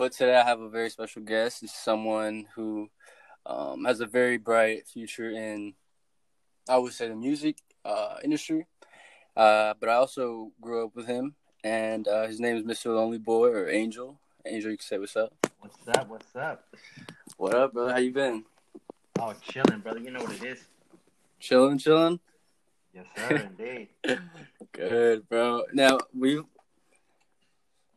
but today I have a very special guest. It's someone who um, has a very bright future in, I would say, the music uh, industry. Uh, but I also grew up with him, and uh, his name is Mr. Lonely Boi or Angel. Angel, you can say what's up. What's up? What's up? What up, brother? How you been? Oh, chilling, brother. You know what it is. Chilling, chilling. Yes, sir. Indeed. Good, bro. Now we've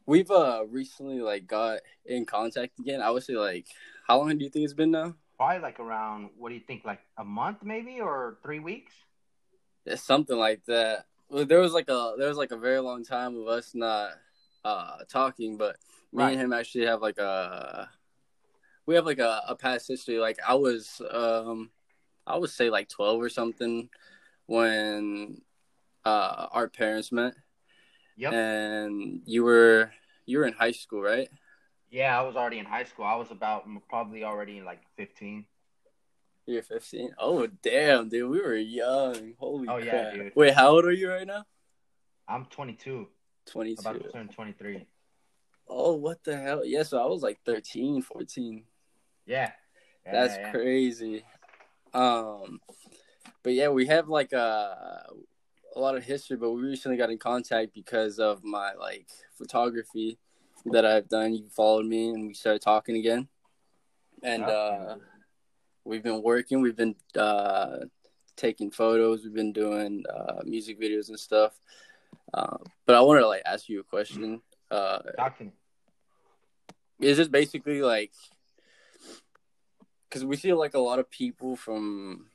we've uh recently like got in contact again. I would say like how long do you think it's been now? Probably like around. What do you think? Like a month, maybe, or three weeks? Yeah, something like that. Well, there was like a there was like a very long time of us not uh talking, but me Right. and him actually have like a we have like a, a past history. Like I was um I would say like twelve or something when uh our parents met Yep. and you were you were in high school, right? yeah, I was already in high school. I was about probably already like fifteen. You're 15. Oh damn, dude, we were young. Holy Oh, yeah, crap. dude. Wait, how old are you right now? I'm 22, 22. about to turn 23. Oh, what the hell? Yeah, so I was like 13, 14. Yeah. Yeah, That's yeah. crazy. Um, but yeah, we have like a a lot of history, but we recently got in contact because of my like photography that I've done. You followed me, and we started talking again, and uh, we've been working. We've been uh, taking photos. We've been doing uh, music videos and stuff. Uh, but I wanted to like ask you a question. Uh, is it basically like because we see like a lot of people from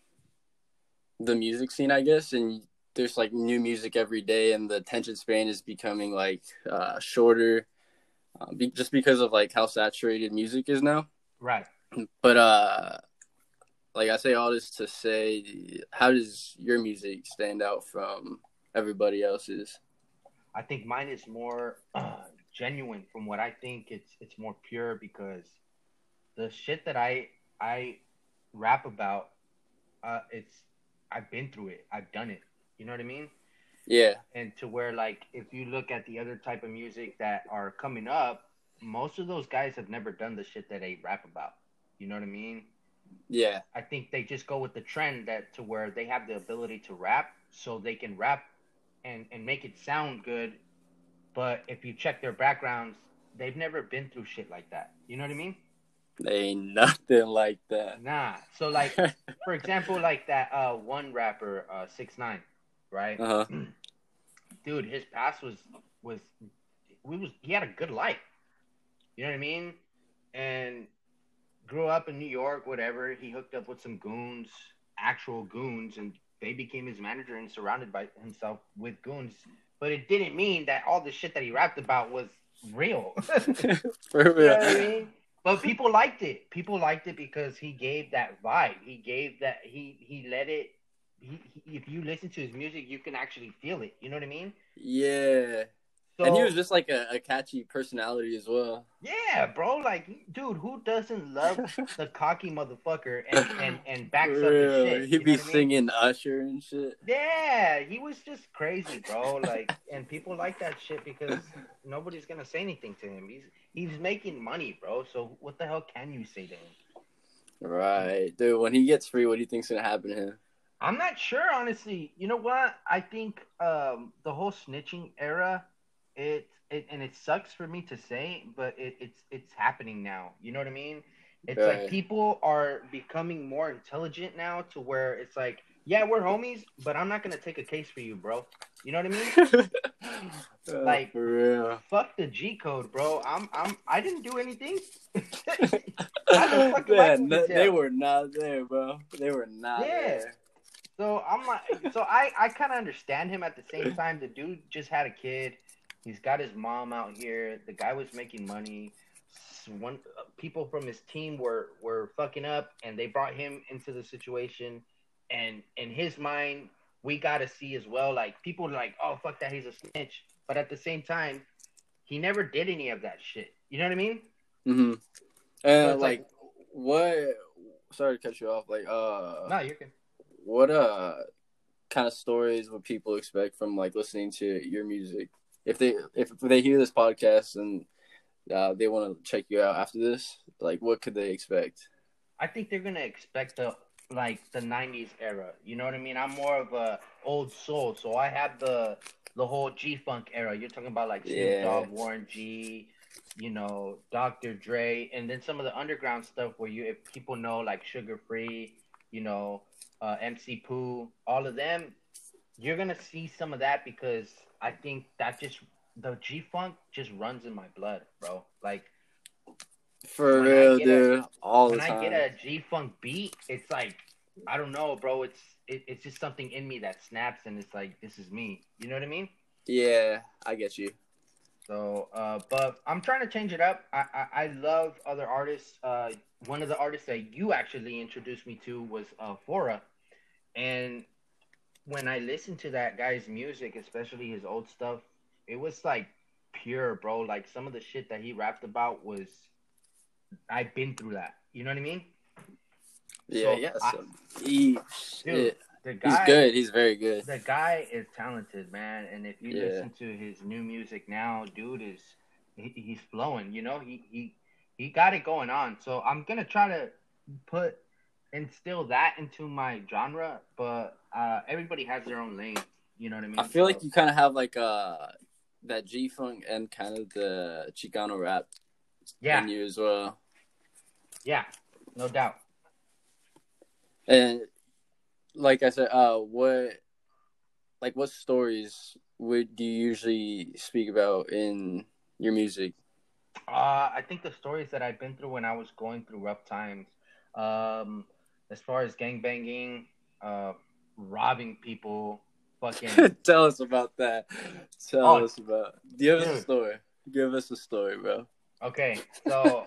the music scene i guess and there's like new music every day and the attention span is becoming like uh shorter uh, be- just because of like how saturated music is now Right. but uh like i say all this to say how does your music stand out from everybody else's I think mine is more uh, genuine. From what I think, it's it's more pure because the shit that I I rap about, uh, it's I've been through it. I've done it. You know what I mean? yeah And to where like if you look at the other type of music that are coming up, most of those guys have never done the shit that they rap about. You know what I mean? yeah I think they just go with the trend that to where they have the ability to rap, so they can rap and and make it sound good. But if you check their backgrounds, they've never been through shit like that. You know what I mean? they ain't nothing like that Nah. So like, for example, like that uh one rapper, uh six nine, right? uh-huh Dude, his past was was we was he had a good life. You know what I mean? And grew up in New York, whatever. He hooked up with some goons, actual goons, and they became his manager and surrounded by himself with goons. But it didn't mean that all the shit that he rapped about was real. for You know I mean? But people liked it. People liked it because he gave that vibe. He gave that. He he let it. He, he, if you listen to his music, you can actually feel it. You know what I mean? Yeah. So, and he was just like a, a catchy personality as well. yeah, bro. Like, dude, who doesn't love the cocky motherfucker and and and backs up his shit? He'd be I mean? singing Usher and shit. Yeah, he was just crazy, bro. Like, and people like that shit because nobody's gonna say anything to him. He's he's making money, bro. So what the hell can you say to him? Right. Dude, when he gets free, what do you think's gonna happen to him? I'm not sure, honestly. You know what? I think um, the whole snitching era, it, it and it sucks for me to say, but it, it's it's happening now. You know what I mean? It's Right. like people are becoming more intelligent now to where it's like, yeah, we're homies, but I'm not gonna take a case for you, bro. You know what I mean? Uh, Like-. Fuck the G code, bro. I'm I'm I didn't do anything. How the fuck am I Man, supposed they were not there, bro. They were not Yeah. there. So I'm like, so I I kind of understand him at the same time. The dude just had a kid. He's got his mom out here. The guy was making money. One uh, people from his team were were fucking up, and they brought him into the situation. And in his mind, we got to see as well. Like people like, oh fuck that, he's a snitch. But at the same time, he never did any of that shit. You know what I mean? Mm-hmm. So And like, what? Sorry to cut you off. Like, uh, No, you're good. What uh kind of stories would people expect from like listening to your music if they if they hear this podcast and uh, they want to check you out after this, like what could they expect? I think they're gonna expect the like the '90s era. You know what I mean? I'm more of a old soul, so I have the the whole G Funk era. You're talking about like Snoop Yeah. Dogg, Warren G, you know, Dr. Dre, and then some of the underground stuff where you if people know like Suga Free, you know, uh, MC Pooh, all of them. You're gonna see some of that because I think that just the G Funk just runs in my blood, bro. Like For real, get a- dude. All the when time. I get a G Funk beat, it's like I don't know, bro. It's it, it's just something in me that snaps, and it's like this is me. You know what I mean? Yeah, I get you. So, uh, but I'm trying to change it up. I, I, I love other artists. Uh, one of the artists that you actually introduced me to was uh, Fora, and when I listened to that guy's music, especially his old stuff, it was like pure, bro. Like some of the shit that he rapped about was, I've been through that. You know what I mean? Yeah, So, yeah. I- Some The He's good. He's very good. the guy is talented, man. And if you Yeah. listen to his new music now, dude is he, he's flowing. You know, he he he got it going on. So I'm gonna try to put instill that into my genre, but uh, everybody has their own lane. You know what I mean? I feel like you kind of have like uh that G funk and kind of the Chicano rap yeah, in you as well. yeah, no doubt. And like I said, uh, what like what stories would do you usually speak about in your music? Uh, I think the stories that I've been through when I was going through rough times, um, as far as gangbanging, uh, robbing people, fucking. Tell us about that. Tell Oh, us about. Give us a story. Give us a story, bro. Okay, so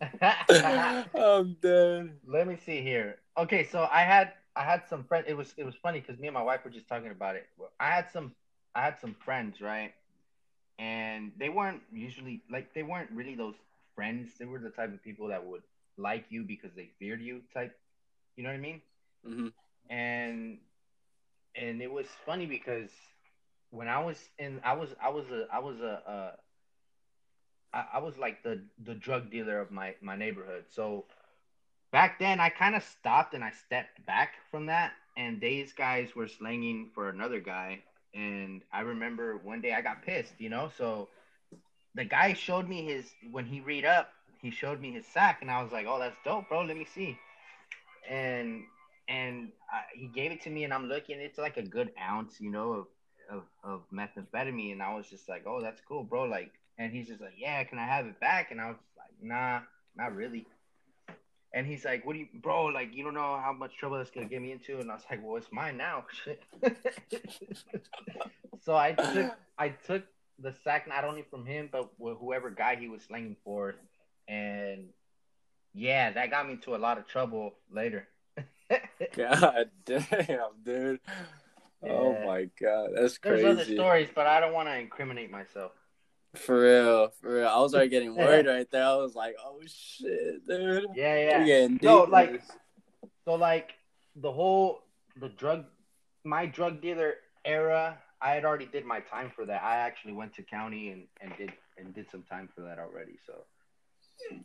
I'm dead. let me see here. Okay, so I had I had some friends. It was it was funny because me and my wife were just talking about it. I had some I had some friends, right? And they weren't usually like they weren't really those friends. They were the type of people that would like you because they feared you type. You know what I mean? hmm and and it was funny because when I was in, I was I was a I was a uh, I, I was like the the drug dealer of my my neighborhood. So back then, I kind of stopped and I stepped back from that. And these guys were slanging for another guy, and I remember one day I got pissed, you know. So the guy showed me his when he read up, he showed me his sack, and I was like, "Oh, that's dope, bro. Let me see." And and I, he gave it to me, and I'm looking. It's like a good ounce, you know, of, of of methamphetamine, and I was just like, "Oh, that's cool, bro." Like, and he's just like, "Yeah, can I have it back?" And I was like, "Nah, not really." And he's like, "What do you, bro? Like, you don't know how much trouble that's gonna get me into." And I was like, "Well, it's mine now." Shit. so I took I took the sack not only from him, but with whoever guy he was slinging for, and yeah, that got me into a lot of trouble later. God damn, dude. Oh my god, that's crazy. There's other stories, but I don't want to incriminate myself. For real, for real. I was already getting worried right there. I was like, oh shit, dude. Yeah, yeah. No, like- So like the whole the drug my drug dealer era, I had already did my time for that. I actually went to county and, and did and did some time for that already. So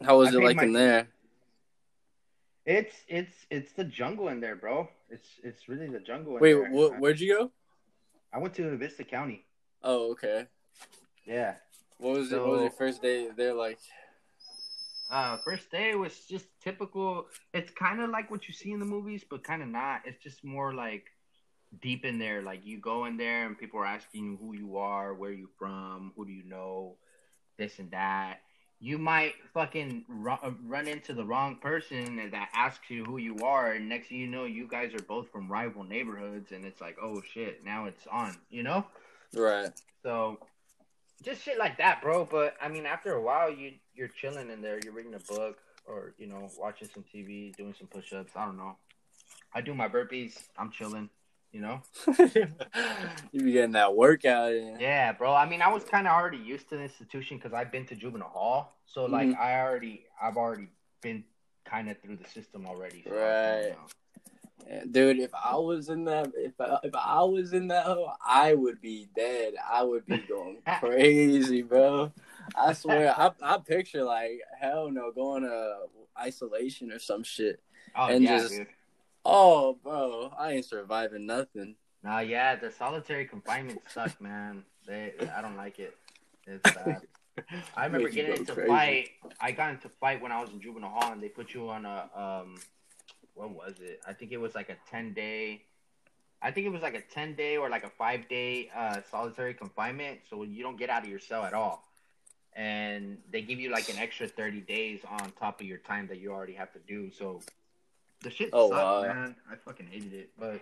How was I it like my- in there? it's it's it's the jungle in there, bro. It's it's really the jungle. In Wait, there. wh- where'd you go? I went to Vista County. Oh, okay. Yeah. What was it? What was your first day there like? Uh, first day was just typical. It's kind of like what you see in the movies, but kind of not. It's just more like deep in there. Like you go in there and people are asking you who you are, where you from, who do you know, this and that. You might fucking ru- run into the wrong person that asks you who you are, and next thing you know, you guys are both from rival neighborhoods, and it's like, oh shit, now it's on, you know? Right. So just shit like that, bro. But I mean, after a while, you you're chilling in there. You're reading a book, or you know, watching some TV, doing some push-ups. I don't know. I do my burpees. I'm chilling. You know. you be getting that workout in. Yeah, bro. I mean, I was kind of already used to the institution because I've been to juvenile hall. So like, Mhm. I already, I've already been kind of through the system already. So, Right. You know. Yeah, Dude, if I was in that, if I, if I was in that hole, I would be dead. I would be going crazy, bro. I swear, I I picture like hell no going to isolation or some shit. Oh And yeah, just- dude. Oh, bro, I ain't surviving nothing. No, yeah, the solitary confinement suck, man. They, I don't like it. It's bad. I remember getting into crazy. fight. I got into fight when I was in juvenile hall, and they put you on a um, what was it? I think it was like a ten day. I think it was like a ten day or like a five day uh, solitary confinement, so you don't get out of your cell at all, and they give you like an extra thirty days on top of your time that you already have to do. So the shit Oh, sucked, wow. man. I fucking hated it, but.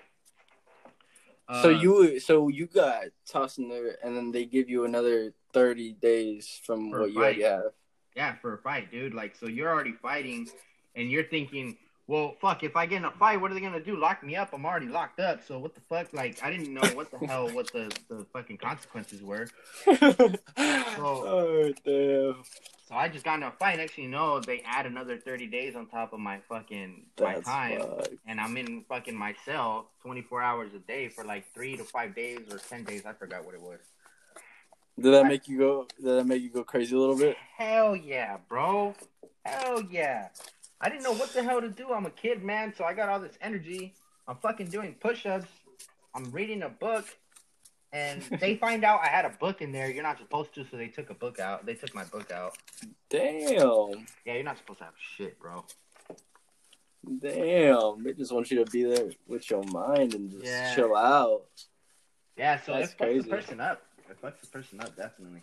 so uh, you so you got tossed in there, and then they give you another thirty days from what you already have. Yeah, for a fight, dude. Like, so you're already fighting, and you're thinking, well, fuck, if I get in a fight, what are they gonna do? Lock me up? I'm already locked up. So what the fuck? Like, I didn't know what the hell what the the fucking consequences were. oh damn! So I just got in a fight. Thing you know, they add another 30 days on top of my fucking my time, fucked. and I'm in fucking my cell 24 hours a day for like three to five days or 10 days. I forgot what it was. Did that make you go? Did that make you go crazy a little bit? Hell yeah, bro. Hell yeah. I didn't know what the hell to do. I'm a kid, man, so I got all this energy. I'm fucking doing push ups. I'm reading a book. And they find out I had a book in there. You're not supposed to, so they took a book out. They took my book out. Damn! Yeah, you're not supposed to have shit, bro. Damn! They just want you to be there with your mind and just Yeah. chill out. Yeah, so That's it fucks crazy. the person up. It fucks the person up, definitely.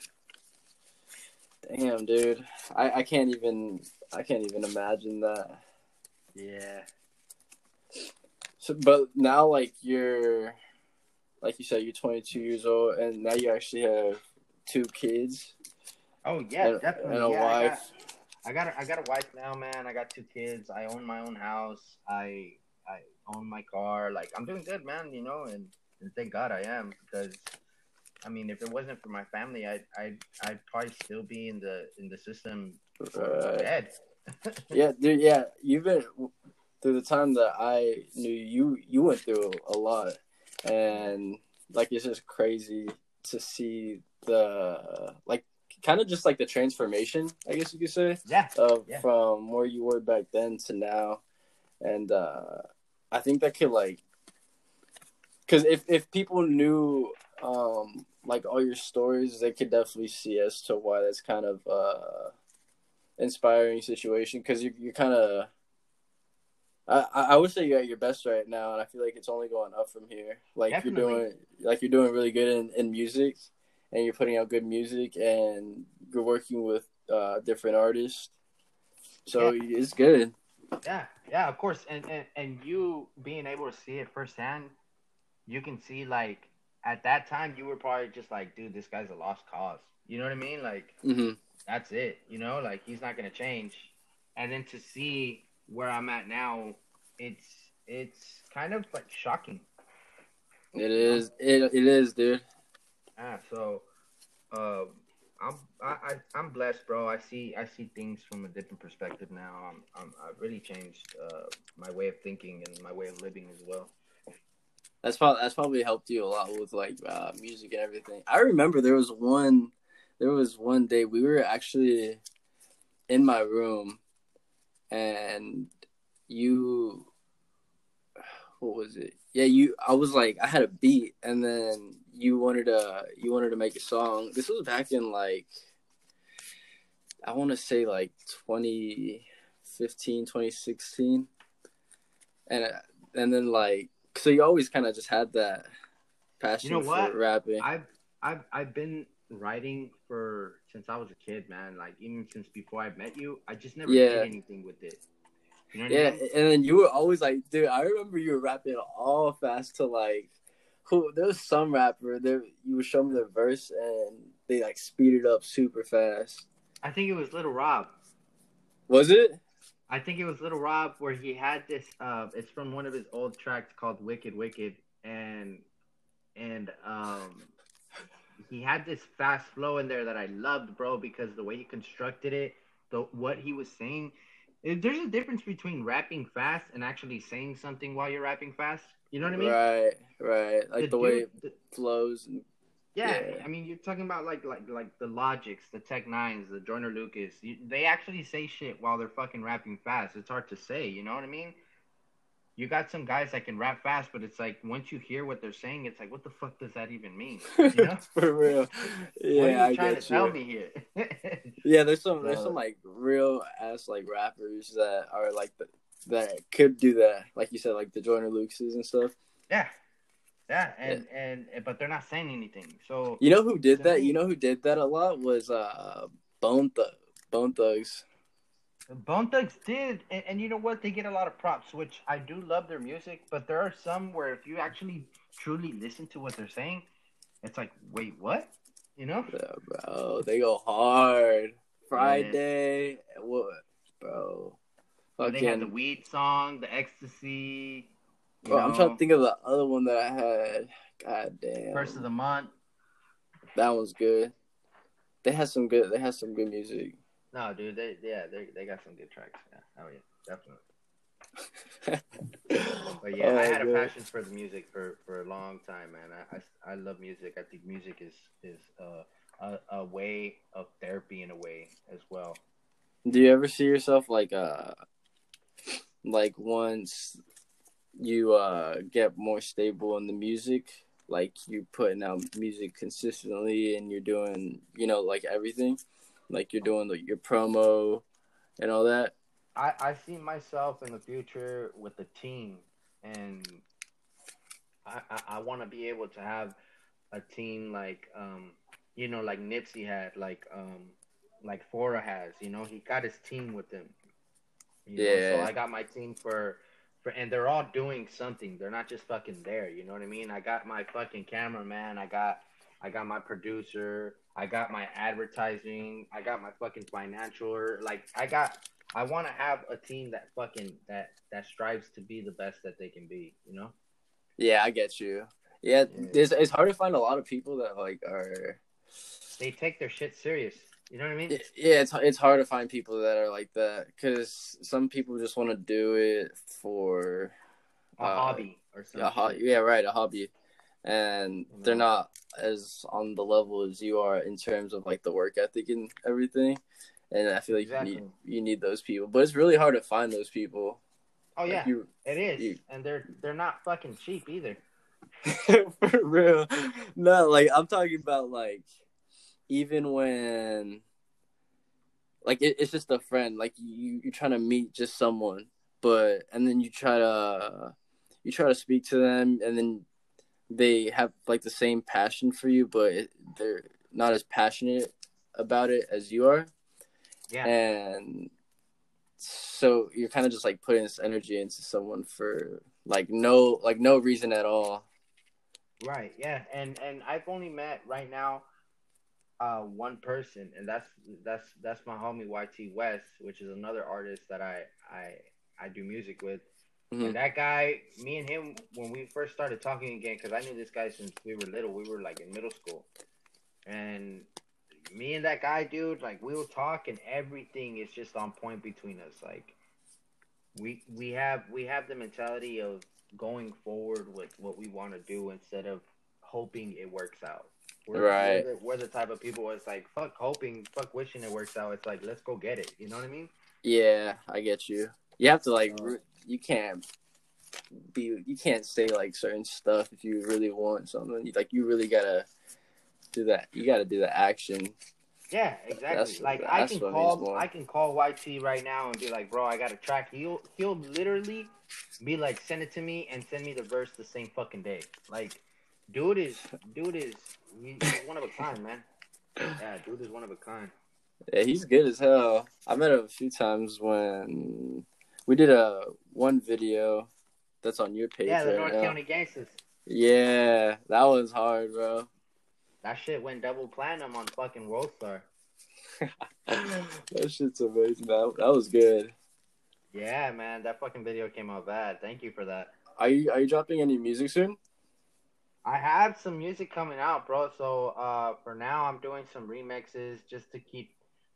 Damn, dude. I, I can't even I can't even imagine that. Yeah. So, but now, like you're, like you said, you're 22 years old, and now you actually have two kids Oh yeah, and, definitely. and a yeah, I got- I got a, I got a wife now, man. I got two kids. I own my own house. I I own my car. Like I'm doing good, man. You know, and, and thank God I am because, I mean, if it wasn't for my family, I I I'd probably still be in the in the system Right. dead. Yeah, dude. Yeah, you've been through the time that I knew you. You went through a lot, and like it's just crazy to see the like kind of just like the transformation. I guess you could say. yeah, of Yeah. from where you were back then to now, and uh, I think that could like, because if if people knew um like all your stories, they could definitely see as to why that's kind of uh inspiring situation because you you're kind of. I, I would say you're at your best right now, and I feel like it's only going up from here. Like Definitely. you're doing, like you're doing really good in, in music, and you're putting out good music, and you're working with uh, different artists. So it's good. yeah, yeah. Of course, and, and and you being able to see it firsthand, you can see like at that time you were probably just like, dude, this guy's a lost cause. You know what I mean? Like hmm that's it. You know, like he's not gonna change. And then to see where I'm at now, it's it's kind of like shocking. It is. It it is, dude. Ah, so uh, I'm I, I I'm blessed, bro. I see I see things from a different perspective now. I'm, I'm I've really changed uh, my way of thinking and my way of living as well. That's probably that's probably helped you a lot with like uh, music and everything. I remember there was one there was one day we were actually in my room and you what was it? Yeah, you I was like I had a beat and then you wanted to you wanted to make a song. This was back in like I want to say like 2015, 2016. And and then like so you always kind of just had that passion You know what? rapping. I've I've I've been writing for since I was a kid, man. Like even since before I met you, I just never Yeah. did anything with it. You know Yeah, I mean? and then you were always like, dude, I remember you were rapping all fast to like, who? There was some rapper there. You would show me the verse and they like speed it up super fast. I think it was Little Rob. Was it? I think it was Little Rob where he had this. Uh, it's from one of his old tracks called "Wicked Wicked," and and um, he had this fast flow in there that I loved, bro, because the way he constructed it, the what he was saying. There's a difference between rapping fast and actually saying something while you're rapping fast. You know what I mean? Right, right. Like the, way dude- it flows. And, Yeah, Yeah. I mean, you're talking about like like like the Logics, the Tech Nines, the Joyner Lucas. You, they actually say shit while they're fucking rapping fast. It's hard to say, you know what I mean? You got some guys that can rap fast, but it's like once you hear what they're saying, it's like, what the fuck does that even mean? You know? For real. what Yeah, are you I trying to tell me here? Yeah, there's some there's uh, some like real ass like rappers that are like the, that could do that, like you said, like the Joyner Lucases and stuff. yeah, yeah, and and but they're not saying anything. So You know who did that? me- You know who did that a lot was uh Bone Thug, Bone Thugs. Bone Thugs did, and, and you know what? They get a lot of props, which I do love their music. But there are some where if you actually truly listen to what they're saying, it's like, wait, what? You know? Yeah, bro, they go hard. Friday, what, bro? They had the weed song, the ecstasy. You Bro, I'm trying to think of the other one that I had. God damn, First of the month. that one's good. They had some good. They had some good music. No, dude, they yeah, they they got some good tracks. Yeah, oh yeah, definitely. But yeah, Oh, I had a passion for the music for, for a long time, man. I, I, I love music. I think music is is uh, a a way of therapy in a way as well. Do you ever see yourself like uh like once you uh get more stable in the music, like you putting out music consistently and you're doing, you know, like everything, like you're doing like your promo and all that. I, I see myself in the future with a team, and I, I, I want to be able to have a team like, um, you know, like Nipsey had, like, um, like Fora has. You know, he got his team with him. You know, Yeah. so I got my team for, for, and they're all doing something. They're not just fucking there. You know what I mean? I got my fucking cameraman. I got, I got my producer. I got my advertising. I got my fucking financial. Like, I got. I want to have a team that fucking that that strives to be the best that they can be. You know? Yeah, I get you. Yeah, Yeah. It's, it's hard to find a lot of people that like are They take their shit serious. You know what I mean? yeah, it's it's hard to find people that are like that because some people just want to do it for A uh, hobby or something. ho- yeah, right, a hobby, and You they're not as on the level as you are in terms of like the work ethic and everything. And I feel like you need you need those people, but it's really hard to find those people. Oh Like, yeah, you, it is, you- and they're they're not fucking cheap either. for real. No, like I'm talking about like even when like it, it's just a friend, like you you're trying to meet just someone, but and then you try to you try to speak to them and then they have like the same passion for you, but it, they're not as passionate about it as you are. Yeah, And so you're kind of just like putting this energy into someone for like no like no reason at all. right. Yeah, and and I've only met right now uh one person, and that's that's that's my homie YT West, which is another artist that I I I do music with. Mhm. And that guy, me and him, when we first started talking again, because I knew this guy since we were little. We were like in middle school, and me and that guy, dude, like we will talk, and everything is just on point between us. Like we we have we have the mentality of going forward with what we want to do instead of hoping it works out. We're, Right. We're the, we're the type of people. It's like fuck hoping, fuck wishing it works out. It's like let's go get it. You know what I mean? Yeah, I get you. You have to like Uh, you can't be you can't say like certain stuff if you really want something. Like you really gotta do that. You gotta do the action. Yeah, exactly. That's- like I can call. I can call YT right now and be like, bro, I got a track. He'll he'll literally be like, send it to me and send me the verse the same fucking day. Like, dude is dude is he's one of a kind, man. Yeah, dude is one of a kind. Yeah, he's good as hell. I met him a few times when we did a one video that's on your page. Yeah, the right North now. County Gangsters. Yeah, that was hard, bro. That shit went double platinum on fucking World Star. that shit's amazing. That that was good. Yeah, man, that fucking video came out bad. Thank you for that. Are you are you dropping any music soon? I have some music coming out, bro. So uh, for now, I'm doing some remixes just to keep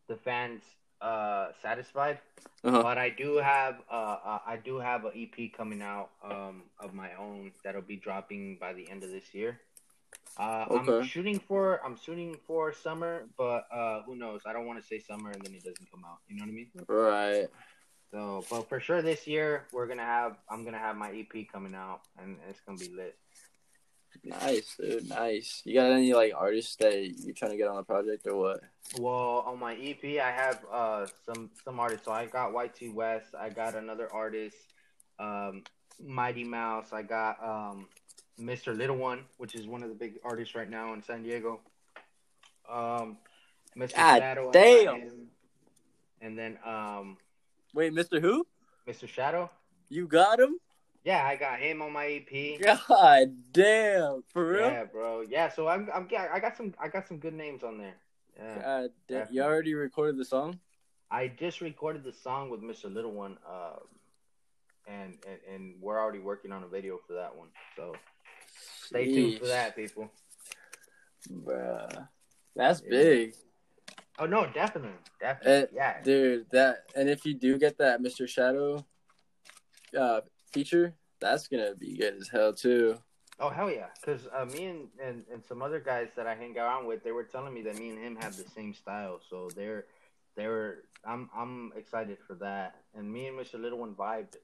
the fans uh, satisfied. Uh-huh. But I do have uh, uh, I do have an EP coming out um, of my own that'll be dropping by the end of this year. Uh, Okay. I'm shooting for I'm shooting for summer, but uh, who knows? I don't want to say summer and then it doesn't come out. You know what I mean? Right. So, but for sure this year we're gonna have I'm gonna have my EP coming out and it's gonna be lit. Nice, dude. Nice. You got any like artists that you're trying to get on the project or what? Well, on my EP I have uh some some artists. So I got YT West. I got another artist, um, Mighty Mouse. I got um, Mr. Little One, which is one of the big artists right now in San Diego. Um, Mr. God Shadow. Damn. him. And then um, Wait, Mr. Who? Mr. Shadow. You got him? Yeah, I got him on my EP. God damn, for real? Yeah, bro. Yeah, so I'm, I'm, I got some, I got some good names on there. Yeah. God damn. You already recorded the song? I just recorded the song with Mr. Little One, um, and, and and we're already working on a video for that one. So stay tuned for that, people. Bruh. That's Yeah. big. Oh no, definitely, definitely, Uh, yeah. Dude, that and if you do get that Mr. Shadow uh feature, that's gonna be good as hell too. Oh hell yeah, because uh, me and, and and some other guys that I hang around with, they were telling me that me and him have the same style. So they're they're I'm I'm excited for that. And me and Mr. Little One vibed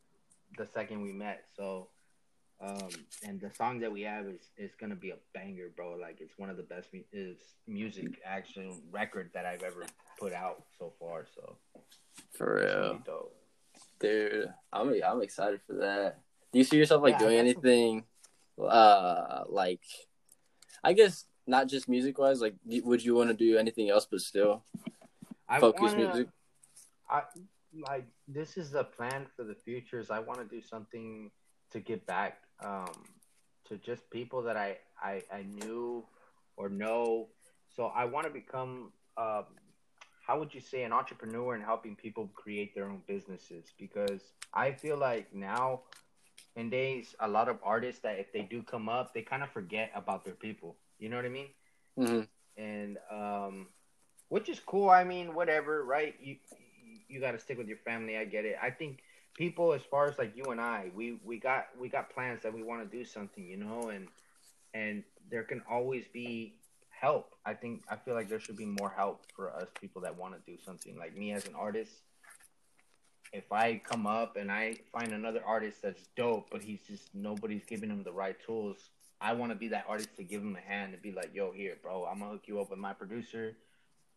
the second we met. So um and the song that we have is is gonna be a banger, bro. Like it's one of the best mu- is music action record that I've ever put out so far. So For real. Be dope. Dude, I'm I'm excited for that. Do you see yourself like Yeah, doing got some- anything uh like I guess not just music wise, like would you want to do anything else but still I focus wanna- music? I like this is the plan for the future. Is I want to do something to give back um, to just people that I, I I knew or know. So I want to become um, how would you say an entrepreneur and helping people create their own businesses because I feel like now in days a lot of artists that if they do come up they kind of forget about their people. You know what I mean? hmm and um, which is cool. I mean, whatever, right? You you got to stick with your family. I get it. I think people, as far as like you and I, we we got we got plans that we want to do something, you know, and and there can always be help. I think I feel like there should be more help for us people that want to do something. Like me as an artist, if I come up and I find another artist that's dope, but he's just nobody's giving him the right tools. I want to be that artist to give him a hand and be like, "Yo, here, bro, I'm gonna hook you up with my producer,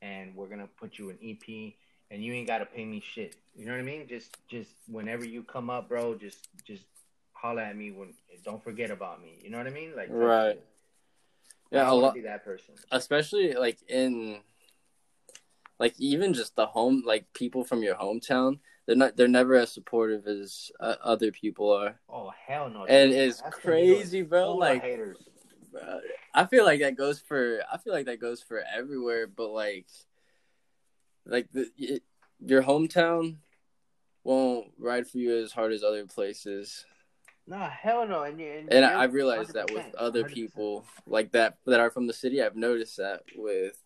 and we're gonna put you an EP, and you ain't gotta pay me shit. You know what I mean? Just, just whenever you come up, bro, just, just holla at me when. Don't forget about me. You know what I mean? Like, Right. I Yeah, a lot Be that person. especially like in like even just the home like people from your hometown they're not they're never as supportive as uh, other people are Oh hell no! and dude. it's That's crazy bro like haters. bro, i feel like that goes for i feel like that goes for everywhere but like like the it, your hometown won't ride for you as hard as other places No, hell no. And, you- and, and I realized that with other 100%. people like that that are from the city i've noticed that with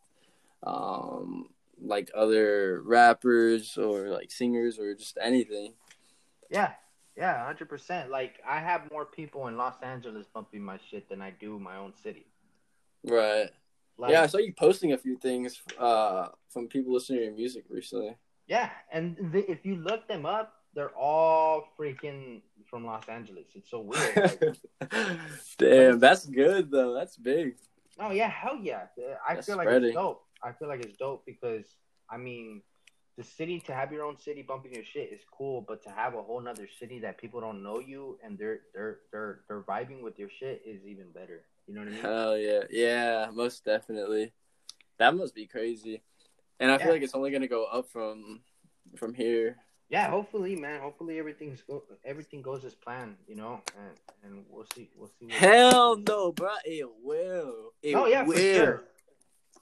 um like other rappers or like singers or just anything Yeah, yeah, hundred percent. Like I have more people in Los Angeles bumping my shit than I do my own city. right Like, yeah i saw you posting a few things uh from people listening to your music recently yeah, and the, if you look them up, they're all freaking from Los Angeles. It's so weird. Like, damn that's good though that's big oh yeah, hell yeah. I That's feel like spreading. it's dope. I feel like it's dope because I mean, the city to have your own city bumping your shit is cool, but to have a whole nother city that people don't know you and they're they're they're they're vibing with your shit is even better. You know what I mean? hell yeah yeah most definitely that must be crazy and i feel like it's only gonna go up from from here Yeah, hopefully, man. Hopefully everything's go- everything goes as planned, you know, and and we'll see, we'll see. Hell no, bro. It will. It Oh yeah, for sure,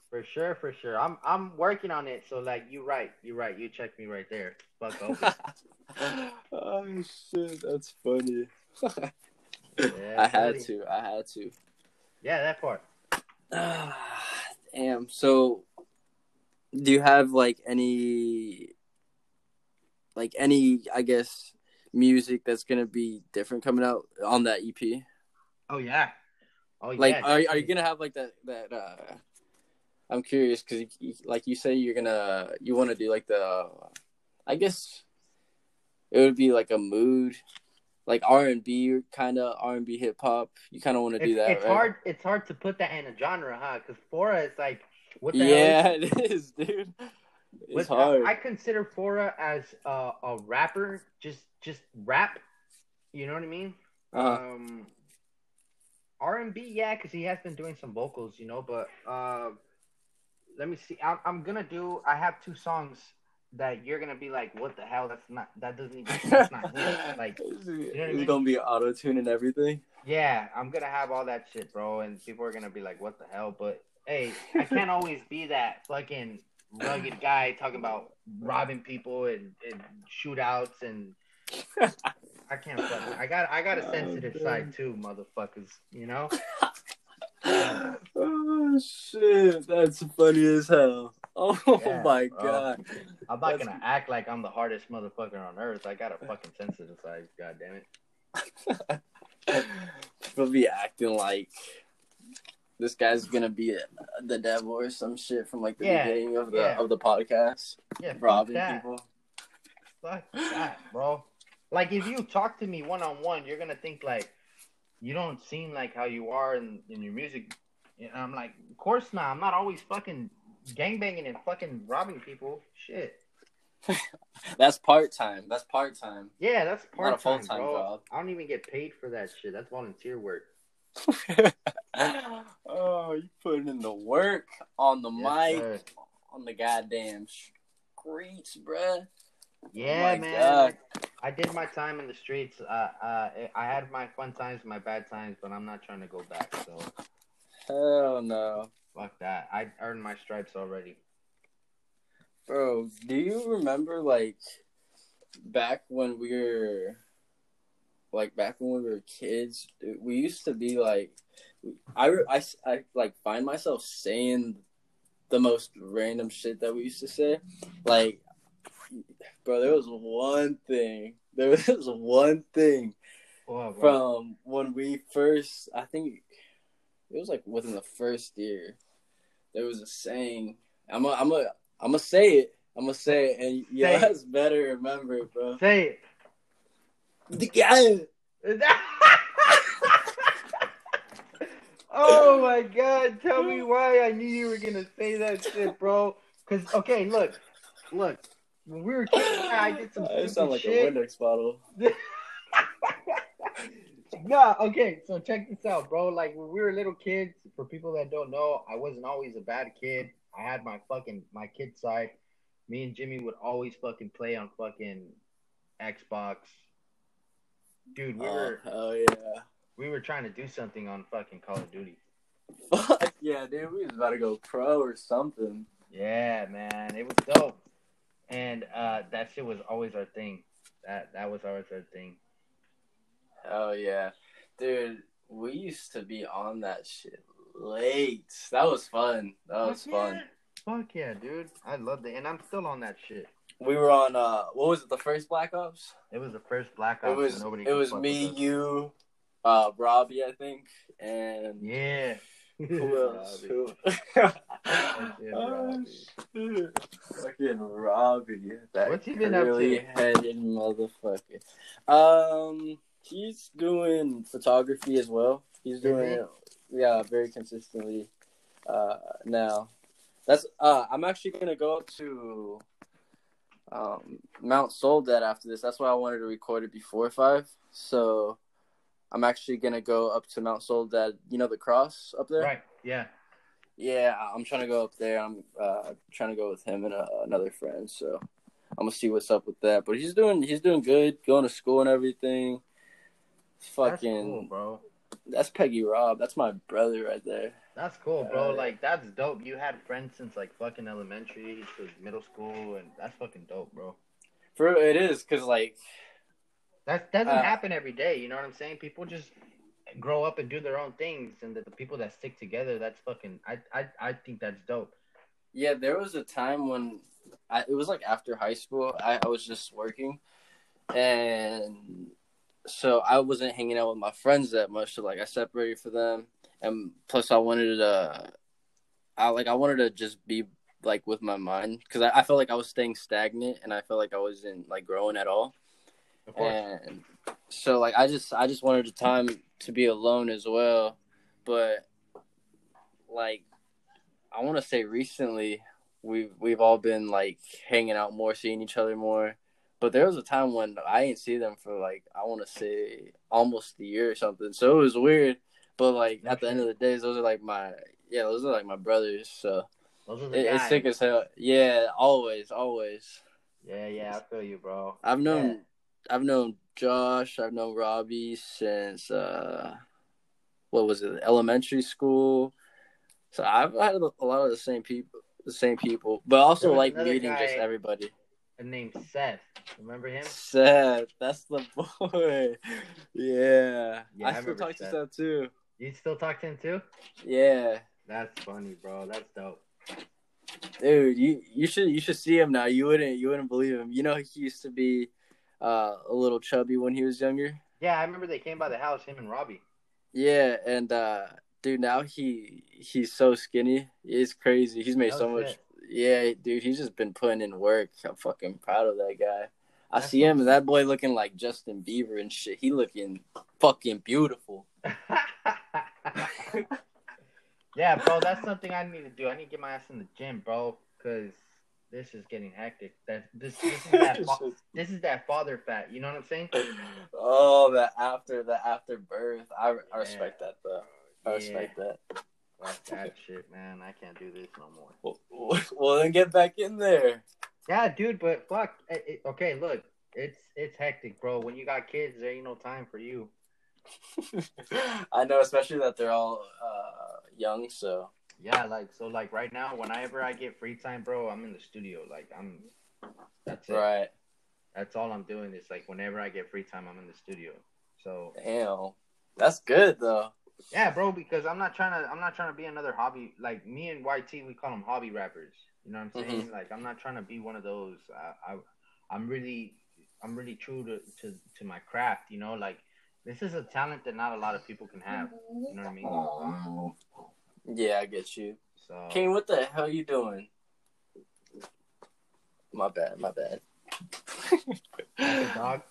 for sure, for sure. I'm I'm working on it. So like, you're right, You're right. You checked me right there. Fuck oh shit, that's funny. Yeah, I had to. I had to. Yeah, that part. Ah, Damn. So, do you have like any, like any, I guess, music that's gonna be different coming out on that EP? Oh yeah. Oh yeah. Like, are are you gonna have like that that? uh I'm curious because, like you say, you're gonna you want to do like the, I guess, it would be like a mood, like R and B kind of R and B hip hop. You kind of want to do that, it's right? hard. It's hard to put that in a genre, huh? Because Fora is like, what the yeah, hell? Is, it is, dude. It's what- hard. I consider Fora as a, a rapper, just just rap. You know what I mean? Uh-huh. Um, R and B, yeah, because he has been doing some vocals, you know. But uh, let me see. I'm, I'm gonna do. I have two songs that you're gonna be like, what the hell? That's not. That doesn't even. That's not him. Like, it's know what I mean? gonna be auto tune and everything. yeah, I'm gonna have all that shit, bro, and people are gonna be like, what the hell? But hey, I can't always be that fucking rugged guy talking about robbing people and, and shootouts and. I can't. Fucking, I got. I got a Oh, sensitive dude. side too, motherfuckers. You know. oh shit, that's funny as hell. Oh Yeah, my bro. god. I'm not That's- gonna act like I'm the hardest motherfucker on earth. I got a fucking sensitive side. God damn it. People be acting like this guy's gonna be a, the devil or some shit from like the Yeah, beginning of the yeah. of the podcast, Yeah, robbing that. people. Fuck that, bro. Like if you talk to me one on one, you're gonna think like you don't seem like how you are in, in your music. And I'm like, of course not. I'm not always fucking gangbanging and fucking robbing people. Shit. That's part time. That's part time. Yeah, that's Not a part time, job. I don't even get paid for that shit. That's volunteer work. oh, you putting in the work on the Yes, mic, sir. on the goddamn streets, bruh. Yeah, my man. God. I did my time in the streets. Uh, uh, I had my fun times, my bad times, but I'm not trying to go back. So Hell no. fuck that. I earned my stripes already. Bro, do you remember like back when we were like back when we were kids, dude, we used to be like I, I, I like find myself saying the most random shit that we used to say. Like bro, there was one thing. There was one thing bro. from when we first I think it was like within the first year. There was a saying. I'm a, I'm a, I'm gonna say it. I'm gonna say it, and you guys better remember it, bro. Say it. The guy. it. Oh my god! Tell me why I knew you were gonna say that shit, bro. Cause okay, look, look. When we were kids, I did some I stupid sound like shit. a Windex bottle. nah, okay, so check this out, bro. Like when we were little kids, for people that don't know, I wasn't always a bad kid. I had my fucking my kid side. Me and Jimmy would always fucking play on fucking Xbox. Dude, we Oh were Oh yeah! We were trying to do something on fucking Call of Duty. Fuck yeah, dude. We was about to go pro or something. Yeah, man, it was dope. And uh, that shit was always our thing. That that was always our thing. Hell yeah, dude. We used to be on that shit late. That was fun. That was Fuck fun. yeah. Fuck yeah, dude. I loved it, and I'm still on that shit. We were on uh, what was it? The first Black Ops. It was the first Black Ops. It was nobody it was me, you, uh, Robbie, I think, and Yeah. who else? Robbie. Who? Fucking oh, Robbie. Fucking Robbie, that What's he been up to? curly-headed motherfucker. Um, he's doing photography as well. He's Is doing he? it, yeah, very consistently. Uh, now, that's uh, I'm actually gonna go up to um Mount Soledad after this. That's why I wanted to record it before five. So I'm actually gonna go up to Mount Soledad. You know the cross up there. Right. Yeah. Yeah, I'm trying to go up there. I'm uh, trying to go with him and uh, another friend. So I'm gonna see what's up with that. But he's doing he's doing good, going to school and everything. Fucking That's cool, bro. that's Peggy Rob. That's my brother right there. That's cool, bro. Uh, Like that's dope. You had friends since like fucking elementary to middle school, and that's fucking dope, bro. For it is because like That doesn't Uh, happen every day. You know what I'm saying? People just grow up and do their own things, and the, the people that stick together, that's fucking. I I I think that's dope. yeah, there was a time when I, it was like after high school. I, I was just working, and so I wasn't hanging out with my friends that much. So like I separated for them, and plus I wanted to, I like I wanted to just be like with my mind because I, I felt like I was staying stagnant and I felt like I wasn't like growing at all. And so like I just I just wanted the time to be alone as well, but like I want to say recently we've we've all been like hanging out more, seeing each other more. But there was a time when I didn't see them for like I want to say almost a year or something. So it was weird. But like at the end of the day, those are like my yeah, those are like my brothers. So Those are the it, it's sick as hell. Yeah, always, always. Yeah, yeah, I feel you, bro. I've known Yeah. I've known Josh, I've known Robbie since uh what was it, elementary school. So I've had a lot of the same people the same people. But also like meeting just everybody. And named Seth. Remember him? Seth, that's the boy. Yeah. Yeah, I I still talk to Seth. Seth too. You still talk to him too? Yeah. That's funny, bro. That's dope. Dude, you you should you should see him now. You wouldn't you wouldn't believe him. You know he used to be uh, a little chubby when he was younger. Yeah, I remember they came by the house, him and Robbie. Yeah, and uh dude, now he he's so skinny. It's crazy. He's made so much. shit. Yeah, dude, he's just been putting in work. I'm fucking proud of that guy. I That's see him and that boy looking like Justin Bieber and shit. He looking fucking beautiful. yeah, bro, that's something I need to do. I need to get my ass in the gym, bro, because this is getting hectic. That this this is that fa- this is that father fat. You know what I'm saying? oh, the after the after birth. I, I respect that though. I respect that. Fuck that shit, man. I can't do this no more. Well, well, then get back in there. Yeah, dude, but fuck. It, it- okay, look, it's it's hectic, bro. When you got kids, there ain't no time for you. I know, especially that they're all uh, young. So Yeah, like so, like right now, whenever I get free time, bro, I'm in the studio. Like I'm, that's it. right, That's all I'm doing. Is like whenever I get free time, I'm in the studio. So damn, that's good though. yeah, bro, because I'm not trying to. I'm not trying to be another hobby. Like me and YT, we call them hobby rappers. You know what I'm mm-hmm. saying? Like I'm not trying to be one of those. I, I I'm really, I'm really true to, to to my craft. You know, like this is a talent that not a lot of people can have. You know what I mean? Oh. Yeah, I get you. So Kane, what the hell you doing? My bad, my bad. Dog.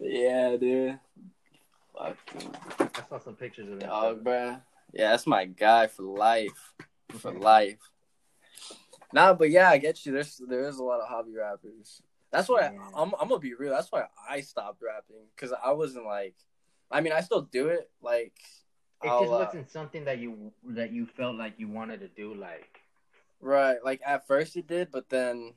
yeah, dude. Fucking I saw some pictures of him. dog, bruh. Yeah, that's my guy for life. For life. Nah, but yeah, I get you. There's there is a lot of hobby rappers. That's why Yeah. I'm I'm gonna be real. That's why I stopped rapping because I wasn't like. I mean, I still do it. Like, It I'll, just uh, wasn't something that you that you felt like you wanted to do. Like Right. Like at first it did, but then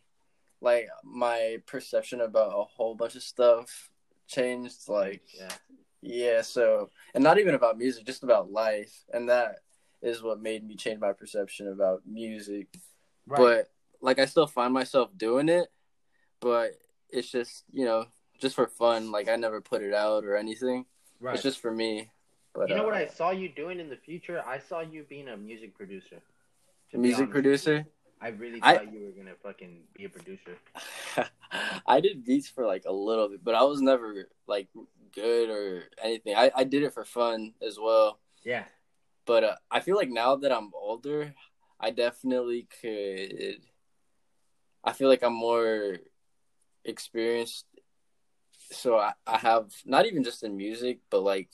like my perception about a whole bunch of stuff changed. Like yeah, yeah, so and not even about music, just about life. And that is what made me change my perception about music. right. But like I still find myself doing it, but it's just, you know, just for fun. Like I never put it out or anything. right. It's just for me. But you know uh, what I saw you doing in the future? I saw you being a music producer. To music producer? I really I- thought you were gonna fucking be a producer. I did beats for like a little bit, but I was never like good or anything. I, I did it for fun as well. Yeah, But uh, I feel like now that I'm older, I definitely could. I feel like I'm more experienced. So I, I have not even just in music, but like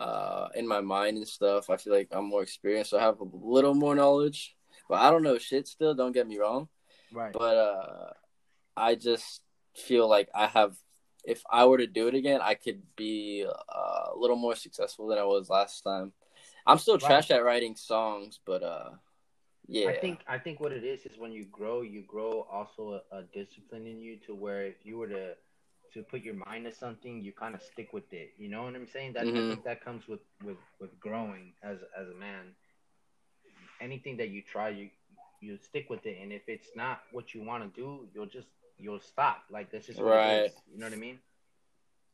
uh, in my mind and stuff. I feel like I'm more experienced. So I have a little more knowledge. But I don't know shit still, don't get me wrong right. but uh i just feel like i have if i were to do it again i could be uh, a little more successful than i was last time i'm still Right. trash at writing songs but uh yeah I think I think what it is is when you grow, you grow also a, a discipline in you to where if you were to to put your mind to something, you kind of stick with it. You know what I'm saying? That I Mhm. think that comes with with with growing as as a man. Anything that you try, you you stick with it, and if it's not what you want to do, you'll just you'll stop. Like what it Right. You know what I mean?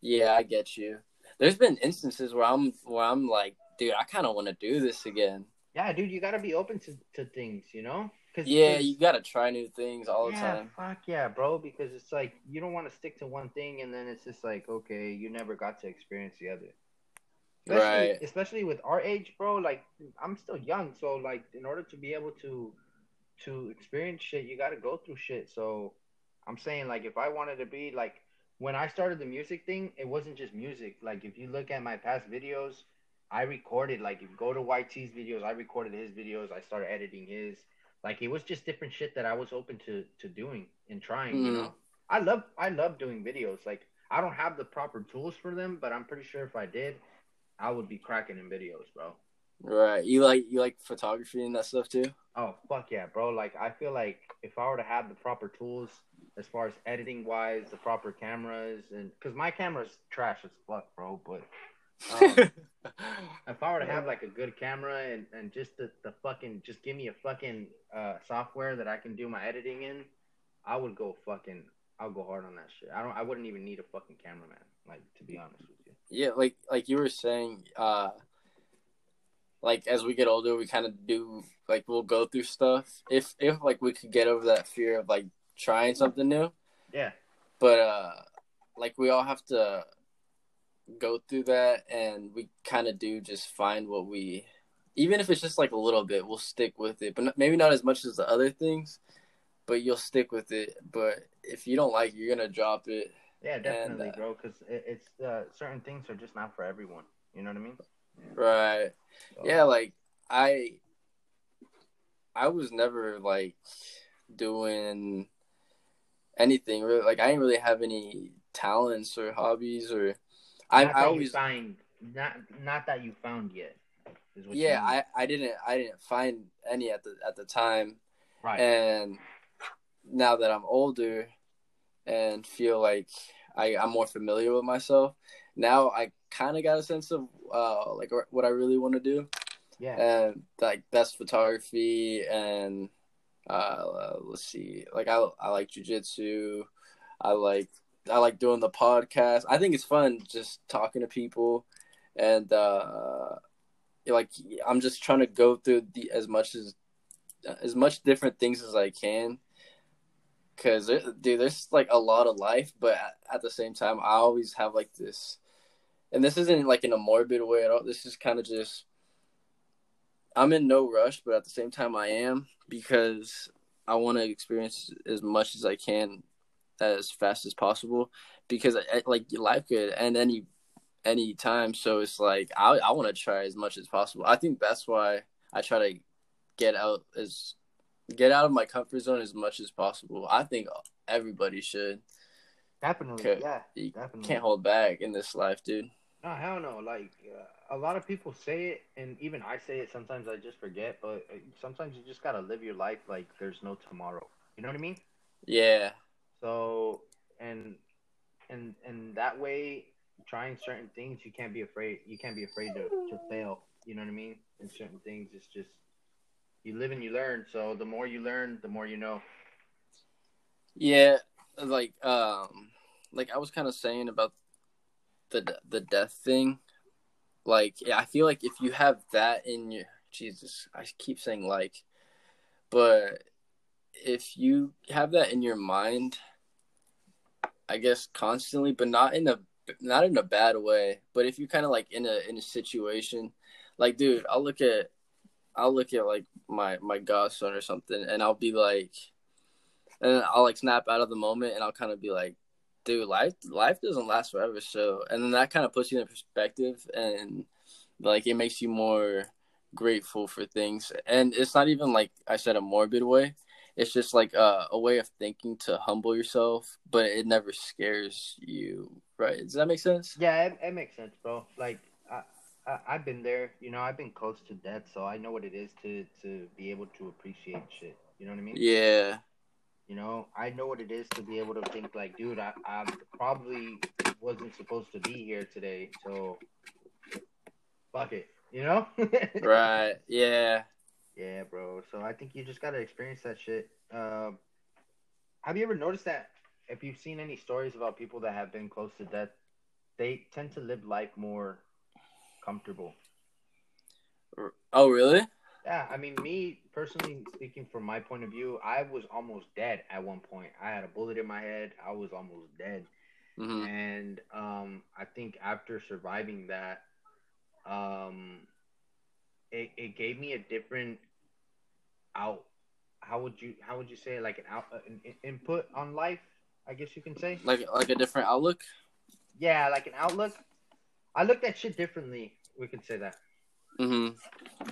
yeah i get you there's been instances where i'm where i'm like dude i kind of want to do this again Yeah, dude, you gotta be open to, to things, you know? Cause, yeah you gotta try new things all the yeah, time fuck yeah, bro. Because it's like you don't want to stick to one thing, and then it's just like, okay, you never got to experience the other. especially, Right. especially with our age, bro. Like I'm still young, so like in order to be able to to experience shit, you got to go through shit. So I'm saying like if I wanted to be like when I started the music thing, it wasn't just music. Like if you look at my past videos, I recorded like if you go to YT's videos, I recorded his videos. I started editing his. Like it was just different shit that I was open to to doing and trying. You Mhm. know, I love I love doing videos. Like I don't have the proper tools for them, but I'm pretty sure if I did, I would be cracking in videos, bro. Right. You like you like photography and that stuff too? Oh fuck yeah, bro! Like I feel like if I were to have the proper tools as far as editing wise, the proper cameras, and because my camera's trash as fuck, bro. But um, if I were to have like a good camera and, and just the, the fucking just give me a fucking uh, software that I can do my editing in, I would go fucking I'll go hard on that shit. I don't I wouldn't even need a fucking cameraman, like to be honest with you. yeah, like like you were saying, uh like as we get older we kind of do like we'll go through stuff. If if like we could get over that fear of like trying something new. Yeah. But uh like we all have to go through that and we kind of do just find what we even if it's just like a little bit, we'll stick with it. But maybe not as much as the other things, but you'll stick with it. But if you don't like it, you're to drop it. Yeah, definitely, uh, bro. Because it, it's uh, certain things are just not for everyone. You know what I mean? Right. So- Yeah, like I I was never like doing anything really like I didn't really have any talents or hobbies or I, I always find not not that you found yet. Yeah. I, I didn't I didn't find any at the at the time right. and now that I'm older and feel like I, I'm more familiar with myself, now I kind of got a sense of uh, like what I really want to do. yeah, and like that's photography and uh let's see like i i like jujitsu i like i like doing the podcast. I think it's fun just talking to people and uh like i'm just trying to go through the as much as as much different things as i can. Because dude there's like a lot of life but at the same time i always have like this and this isn't like in a morbid way at all. This is kind of just I'm in no rush, but at the same time, I am because I want to experience as much as I can as fast as possible. Because I, like life could end any any time, so it's like I I want to try as much as possible. I think that's why I try to get out as get out of my comfort zone as much as possible. I think everybody should. definitely. Yeah, You definitely. can't hold back in this life, dude. No, hell no. Like uh, a lot of people say it, and even I say it. Sometimes I just forget, but uh, sometimes you just gotta live your life like there's no tomorrow. You know what I mean? Yeah, So, and and and that way, trying certain things, you can't be afraid. You can't be afraid to to fail. You know what I mean? In certain things, it's just you live and you learn. So the more you learn, the more you know. Yeah, like um, like I was kind of saying about the the death thing. Like, yeah, I feel like if you have that in your Jesus, I keep saying like, but if you have that in your mind, I guess constantly, but not in a not in a bad way. But if you're kind of like in a in a situation, like, dude, I'll look at I'll look at like my my godson or something, and I'll be like, and I'll like snap out of the moment, and I'll kind of be like, dude, life life doesn't last forever. So, and then that kind of puts you in perspective, and like it makes you more grateful for things. And it's not even like I said a morbid way. It's just like a, a way of thinking to humble yourself, but it never scares you, right? Does that make sense? Yeah, it, it makes sense, bro. Like I, I I've been there. You know, I've been close to death, so I know what it is to to be able to appreciate shit. You know what I mean? Yeah, You know, I know what it is to be able to think like, dude, I, I probably wasn't supposed to be here today, so fuck it. You know? right. Yeah. Yeah, bro. So I think you just gotta experience that shit. Um, have you ever noticed that if you've seen any stories about people that have been close to death, they tend to live life more comfortable? Oh, really? Yeah, I mean, me personally speaking from my point of view, I was almost dead at one point. I had a bullet in my head. I was almost dead. hmm And um, I think after surviving that, um, it it gave me a different out. How would you how would you say like an out an input on life? I guess you can say like like a different outlook. Yeah, like an outlook. I looked at shit differently. We could say that. Mhm.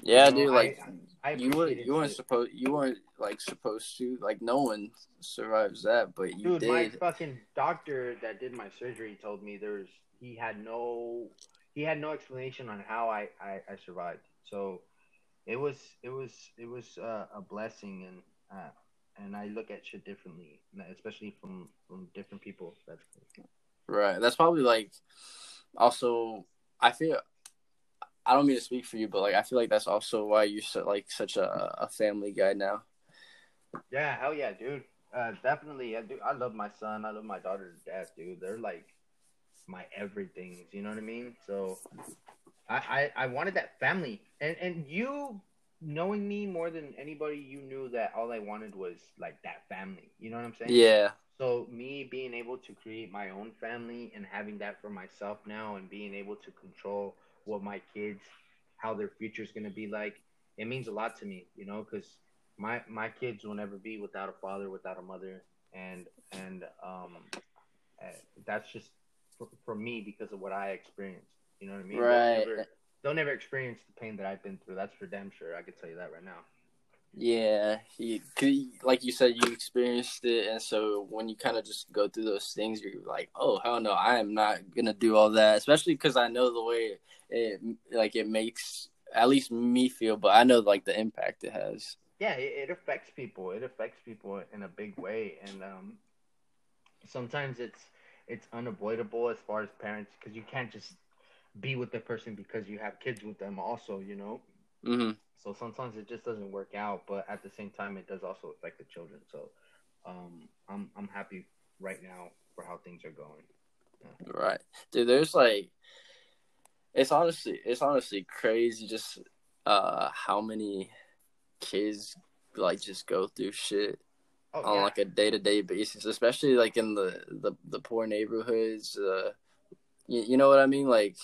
Yeah, You know, dude. Like I, I you were you weren't supposed you weren't like supposed to like no one survives that, but you Dude, my fucking doctor that did my surgery told me there's he had no he had no explanation on how I I, I survived. So it was it was it was uh, a blessing and uh, and I look at shit differently, especially from from different people. That's Right. That's probably like also I feel I don't mean to speak for you, but like I feel like that's also why you're so, like such a, a family guy now. yeah, hell yeah, dude. Uh, definitely, I do. I love my son. I love my daughter to death, dude. They're like my everything. You know what I mean? So I, I, I wanted that family, and and you knowing me more than anybody, you knew that all I wanted was like that family. You know what I'm saying? Yeah. So me being able to create my own family and having that for myself now, and being able to control what my kids, how their future is gonna be like, it means a lot to me. You know, because my my kids will never be without a father, without a mother, and and um, uh, that's just for, for me because of what I experienced. You know what I mean? Right. They'll never, they'll never experience the pain that I've been through. That's for damn sure. I can tell you that right now. Yeah, you, 'cause you- like you said, you experienced it, and so when you kind of just go through those things, you're like, "Oh hell no, I am not gonna do all that." Especially because I know the way it, like it makes at least me feel, but I know like the impact it has. yeah it, it affects people it affects people in a big way and um sometimes it's it's unavoidable as far as parents because you can't just be with the person because you have kids with them also you know hmm so sometimes it just doesn't work out but at the same time it does also affect the children so um i'm i'm happy right now for how things are going Right, dude. There's like, it's honestly, it's honestly crazy just uh how many kids like just go through shit oh on yeah. like a day to day basis, especially like in the the, the poor neighborhoods. Uh, you, you know what I mean? Like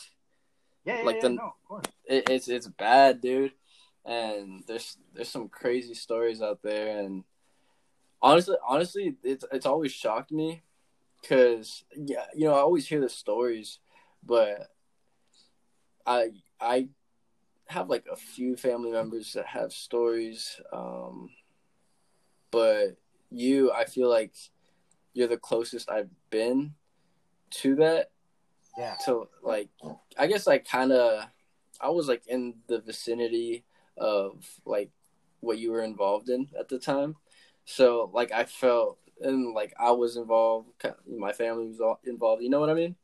yeah, yeah, like yeah, the- no, of course. it, it's it's bad, dude. And there's there's some crazy stories out there, and honestly, honestly, it's it's always shocked me, cause yeah, you know I always hear the stories, but I I have like a few family members that have stories, um, but you, I feel like you're the closest I've been to that yeah to like I guess like kind of I was like in the vicinity of like what you were involved in at the time. So like I felt and like I was involved, my family was all involved. You know what I mean?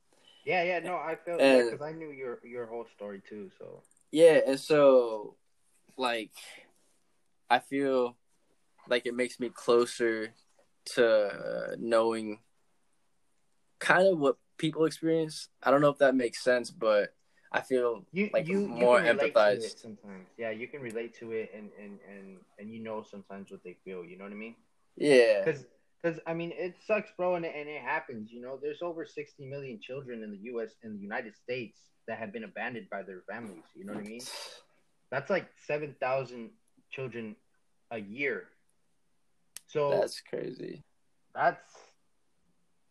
yeah yeah no i felt because i knew your your whole story too so Yeah, and so like I feel like it makes me closer to knowing kind of what people experience. I don't know if that makes sense, but I feel you like you, more you can relate to empathized. sometimes. Yeah, you can relate to it, and and and and you know sometimes what they feel. You know what I mean? yeah. Because because I mean it sucks, bro, and it, and it happens. You know, there's over 60 million children in the U.S. in the United States that have been abandoned by their families. You know what I mean? That's like 7,000 children a year. So That's crazy. that's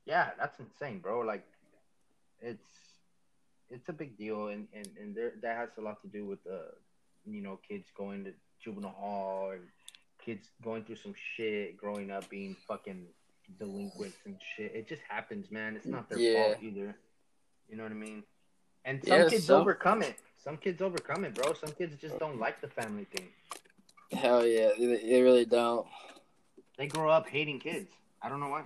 yeah, that's insane, bro. Like it's it's a big deal, and and and there that has a lot to do with uh you know kids going to juvenile hall and kids going through some shit, growing up being fucking delinquents and shit. It just happens, man. It's not their Yeah. fault either. You know what I mean? And some Yeah, kids some- overcome it. Some kids overcome it, bro. Some kids just don't like the family thing. Hell yeah, they, they really don't. They grow up hating kids. I don't know why.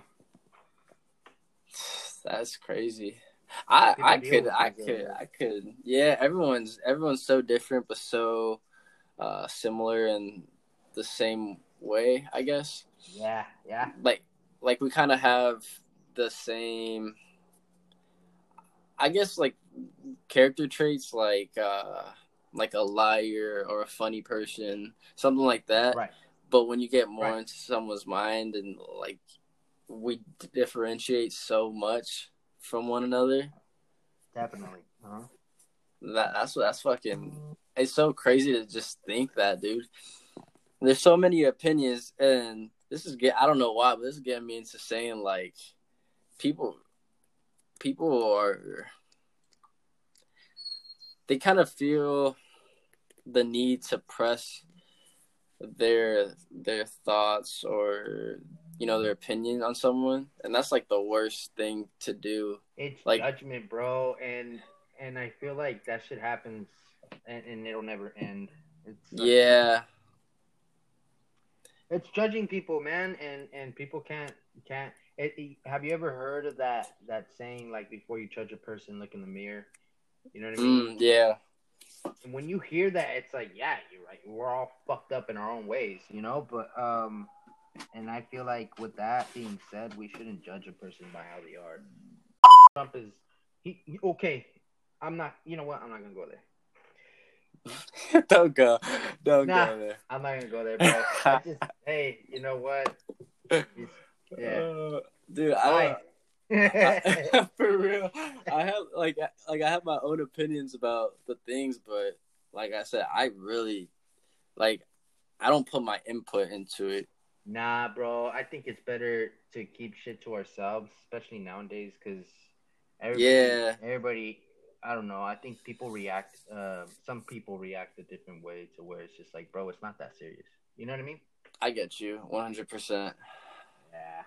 That's crazy. I I could I could I could yeah. Everyone's everyone's so different, but so uh, similar in the same way. I guess Yeah, yeah. like like we kind of have the same. I guess like character traits like uh like a liar or a funny person, something like that. Right. But when you get more Right. into someone's mind and like we differentiate so much from one another, Definitely. Uh-huh. That that's what that's fucking. It's so crazy to just think that, dude. There's so many opinions, and this is get. I don't know why, but this is getting me into saying like, people, people are. They kind of feel the need to press their their thoughts or you know their opinion on someone and that's like the worst thing to do It's Like- judgment, bro, and and I feel like that shit happens, and, and it'll never end. It's yeah it's judging people, man, and and people can't can't. It, it- have you ever heard of that that saying like before you judge a person, look in the mirror? You know what I mean? mm, yeah And when you hear that, it's like, yeah, you're right. We're all fucked up in our own ways, you know. But um, and I feel like with that being said, we shouldn't judge a person by how they are. Trump is he, he okay? I'm not. You know what? I'm not gonna go there. don't go don't Nah. go there I'm not gonna go there, bro. I just, hey, you know what? Yeah. Uh, dude i I, for real i have like like i have my own opinions about the things but like i said i really like i don't put my input into it Nah, bro. I think it's better to keep shit to ourselves, especially nowadays, because everybody, Yeah. everybody. I don't know. I think people react. Uh, some people react a different way to where it's just like, bro, it's not that serious. You know what I mean? i get you 100% Yeah.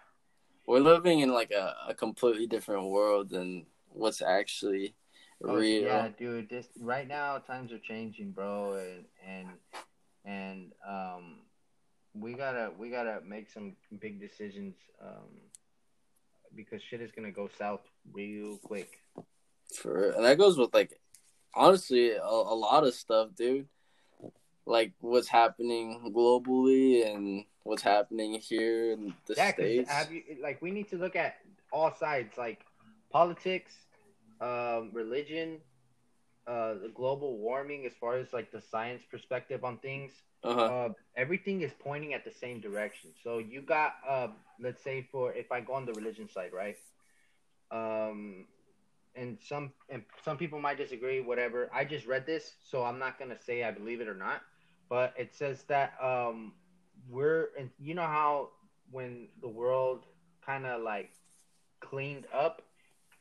we're living in like a, a completely different world than what's actually Oh, real yeah, dude. This right now times are changing, bro, and and and um, we gotta we gotta make some big decisions, um, because shit is gonna go south real quick. For and that goes with like honestly a, a lot of stuff, dude. Like what's happening globally and what's happening here in the Yeah, states. have you like we need to look at all sides, like politics, um, religion, uh, the global warming, as far as like the science perspective on things. Uh-huh. Uh, everything is pointing at the same direction. So you got, uh, let's say, for if I go on the religion side, right? Um, and some and some people might disagree. Whatever. I just read this, so I'm not gonna say I believe it or not. But it says that um, we're and you know how when the world kind of like cleaned up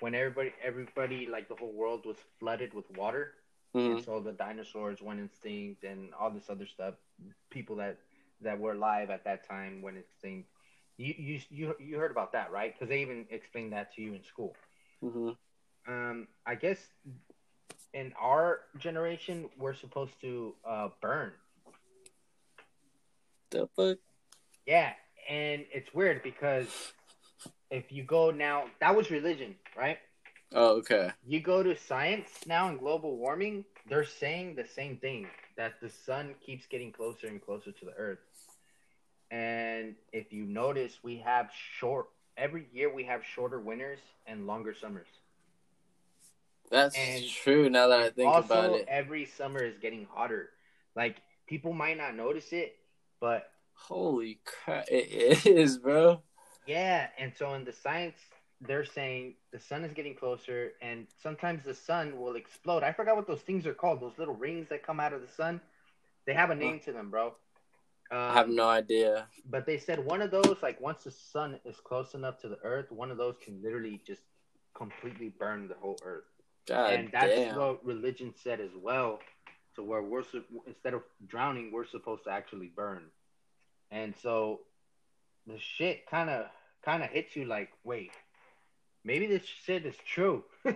when everybody everybody like the whole world was flooded with water Mhm. and so the dinosaurs went extinct and all this other stuff people that that were alive at that time went extinct you you you, you heard about that right because they even explained that to you in school Mhm. um i guess in our generation we're supposed to uh burn The fuck? yeah and it's weird because if you go now that was religion right Oh, okay. you go to science now and global warming, they're saying the same thing that the sun keeps getting closer and closer to the earth. And if you notice, we have short every year we have shorter winters and longer summers. That's And true now that I think also, about it. every summer is getting hotter. Like people might not notice it, but Holy crap. It is, bro. Yeah, and so in the science, they're saying the sun is getting closer, and sometimes the sun will explode. I forgot what those things are called. Those little rings that come out of the sun. They have a name to them, bro. Um, I have no idea. But they said one of those, like once the sun is close enough to the earth, one of those can literally just completely burn the whole earth. God and that's damn. what religion said as well. To where we're instead of drowning, we're supposed to actually burn. And so the shit kind of kind of hits you like, wait, maybe this shit is true.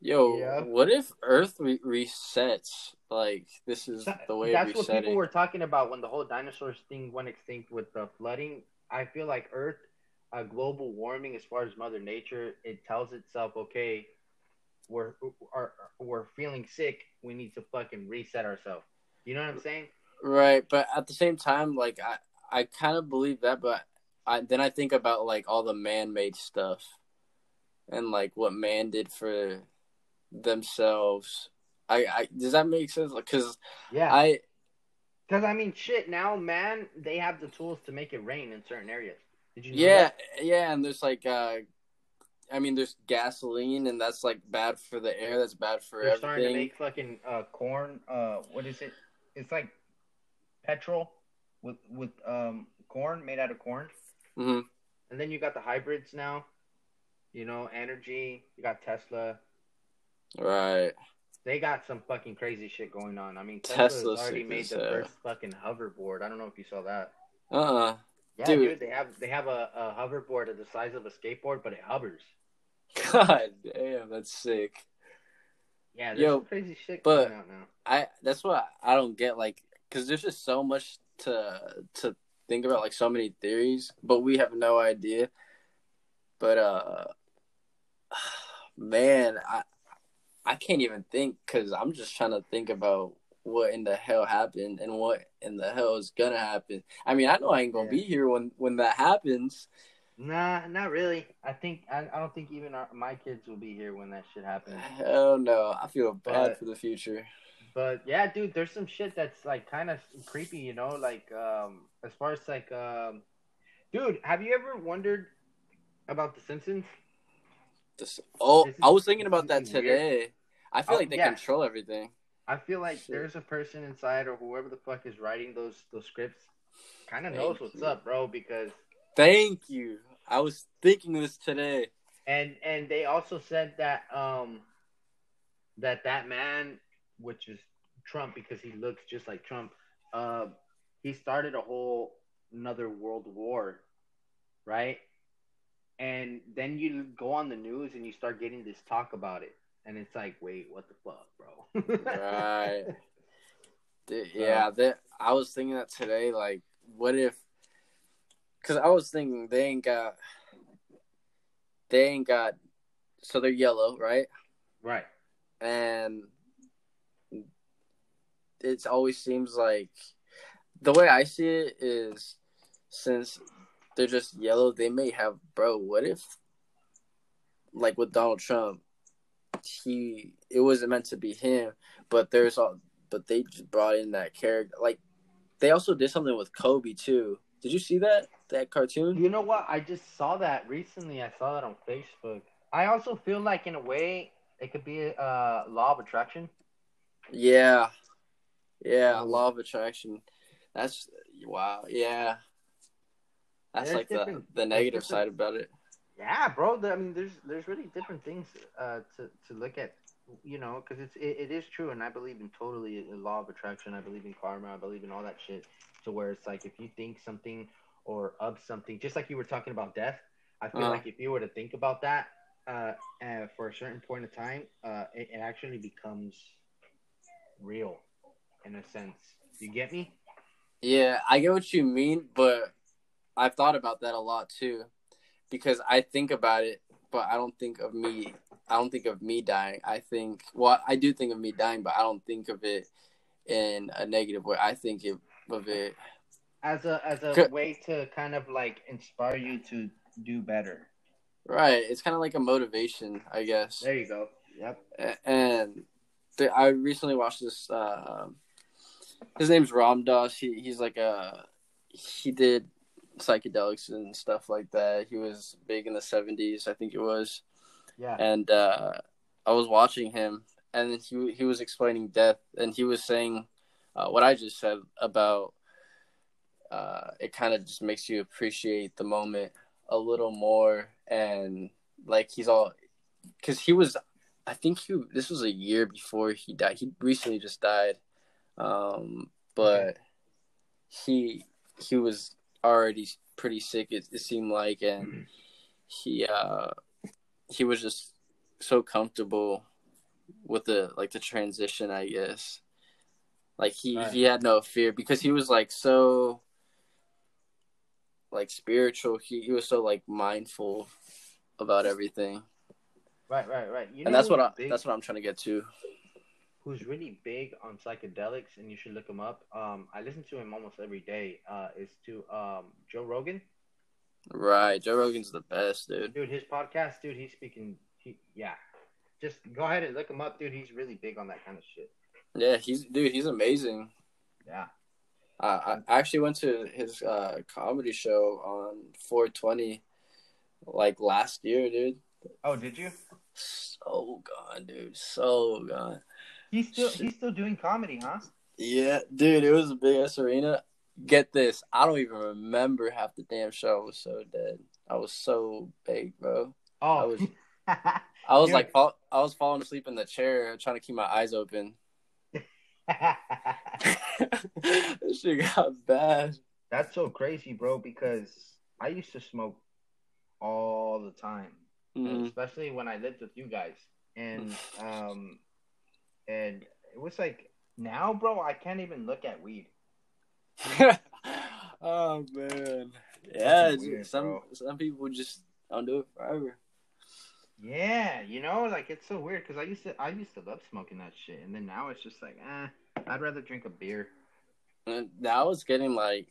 Yo, Yeah. what if Earth re- resets? Like this is the way That's what people were talking about when the whole dinosaurs thing went extinct with the flooding. I feel like Earth, uh, global warming, as far as Mother Nature, it tells itself, okay, we're are, we're feeling sick. We need to fucking reset ourselves. You know what I'm saying? Right, but at the same time, like I, I kind of believe that, but I then I think about like all the man-made stuff, and like what man did for themselves. I, I does that make sense? Because Yeah. I, Because I mean, shit. Now, man, they have the tools to make it rain in certain areas. Did you? Know yeah, that? yeah, and there's like, uh, I mean, there's gasoline, and that's like bad for the air. That's bad for They're everything. starting to make fucking uh, corn. Uh, what is it? It's like petrol with with um corn made out of corn. hmm And then you got the hybrids now. You know, energy. You got Tesla. Right. They got some fucking crazy shit going on. I mean, Tesla's Tesla's already made the first fucking hoverboard. I don't know if you saw that. Uh. uh Yeah, Dude. dude, they have they have a, a hoverboard of the size of a skateboard, but it hovers. God damn, that's sick. Yeah, there's Yo, some crazy shit but- coming out now. I that's what I don't get like because there's just so much to to think about like so many theories, but we have no idea. But uh, man, I I can't even think because I'm just trying to think about what in the hell happened and what in the hell is gonna happen. I mean, I know I ain't gonna Yeah. be here when when that happens. Nah, not really. I think I, I don't think even our, my kids will be here when that shit happens. Hell no, I feel bad But- for the future. But yeah, dude, there's some shit that's like kind of creepy, you know, like um as far as like um dude, have you ever wondered about the Simpsons? This, oh, This I was thinking about that is weird. today. I feel Oh, like they yeah. control everything. I feel like Shit. there's a person inside or whoever the fuck is writing those those scripts kind of knows what's you. up, bro, because Thank you. I was thinking this today. and and they also said that um that that man which is Trump because he looks just like Trump uh he started a whole another world war right and then you go on the news and you start getting this talk about it and it's like wait what the fuck bro Right. Yeah, that I was thinking that today. Like, what if? Because I was thinking they ain't got, they ain't got, so they're yellow, right? right And it always seems like the way I see it is since they're just yellow, they may have, bro. What if, like with Donald Trump, he it wasn't meant to be him, but there's all, but they just brought in that character. Like they also did something with Kobe too. Did you see that that cartoon? You know what? I just saw that recently. I saw that on Facebook. I also feel like, in a way, it could be a uh, law of attraction. Yeah, yeah. Law of attraction. That's wow. Yeah, that's There's like the the negative side about it. Yeah, bro. I mean, there's there's really different things uh, to to look at. You know, because it's it, it is true, and I believe in totally the law of attraction. I believe in karma. I believe in all that shit. To where it's like if you think something or of something, just like you were talking about death. I feel Uh-huh. like if you were to think about that uh, uh, for a certain point of time, uh, it, it actually becomes real in a sense. You get me? Yeah, I get what you mean, but I've thought about that a lot too, because I think about it, but I don't think of me. I don't think of me dying. I think, well, I do think of me dying, but I don't think of it in a negative way. I think of of it. As a as a way to kind of like inspire you to do better. Right. It's kind of like a motivation, I guess. There you go. Yep. And I recently watched this. Uh, his name's Ram Dass. He he's like a he did psychedelics and stuff like that. He was big in the seventies, I think it was. Yeah. And uh, I was watching him, and he he was explaining death, and he was saying uh, what I just said about uh, it. Kind of just makes you appreciate the moment a little more, and like he's all because he was. I think he this was a year before he died. He recently just died, um, but he he was already pretty sick. It, it seemed like, and he uh he was just so comfortable with the like the transition. I guess like he Right. he had no fear because he was like so like spiritual. He he was so like mindful about everything, Right, right, right. You and that's what I big, that's what I'm trying to get to. Who's really big on psychedelics, and you should look him up. Um, I listen to him almost every day. Uh, is to um Joe Rogan, Right, Joe Rogan's the best, dude. dude. His podcast, dude. He's speaking. He, yeah. Just go ahead and look him up, dude. He's really big on that kind of shit. Yeah, he's dude. He's amazing. Yeah. Uh, I actually went to his uh, comedy show on 420 like last year, dude. Oh, did you? So gone, dude. So gone. He's still he's still doing comedy, huh? Yeah, dude, it was a big ass arena. Get this, I don't even remember half the damn show. I was so dead. I was so big, bro. Oh, I was, I was like, I was falling asleep in the chair, trying to keep my eyes open. this shit got bad. That's so crazy, bro. Because I used to smoke all the time, Mhm. especially when I lived with you guys, and um, and it was like now, bro, I can't even look at weed. oh man, yeah. Weird, some bro. some people just don't do it forever. Yeah, you know, like it's so weird because I used to I used to love smoking that shit, and then now it's just like, eh, I'd rather drink a beer. And now it's getting like,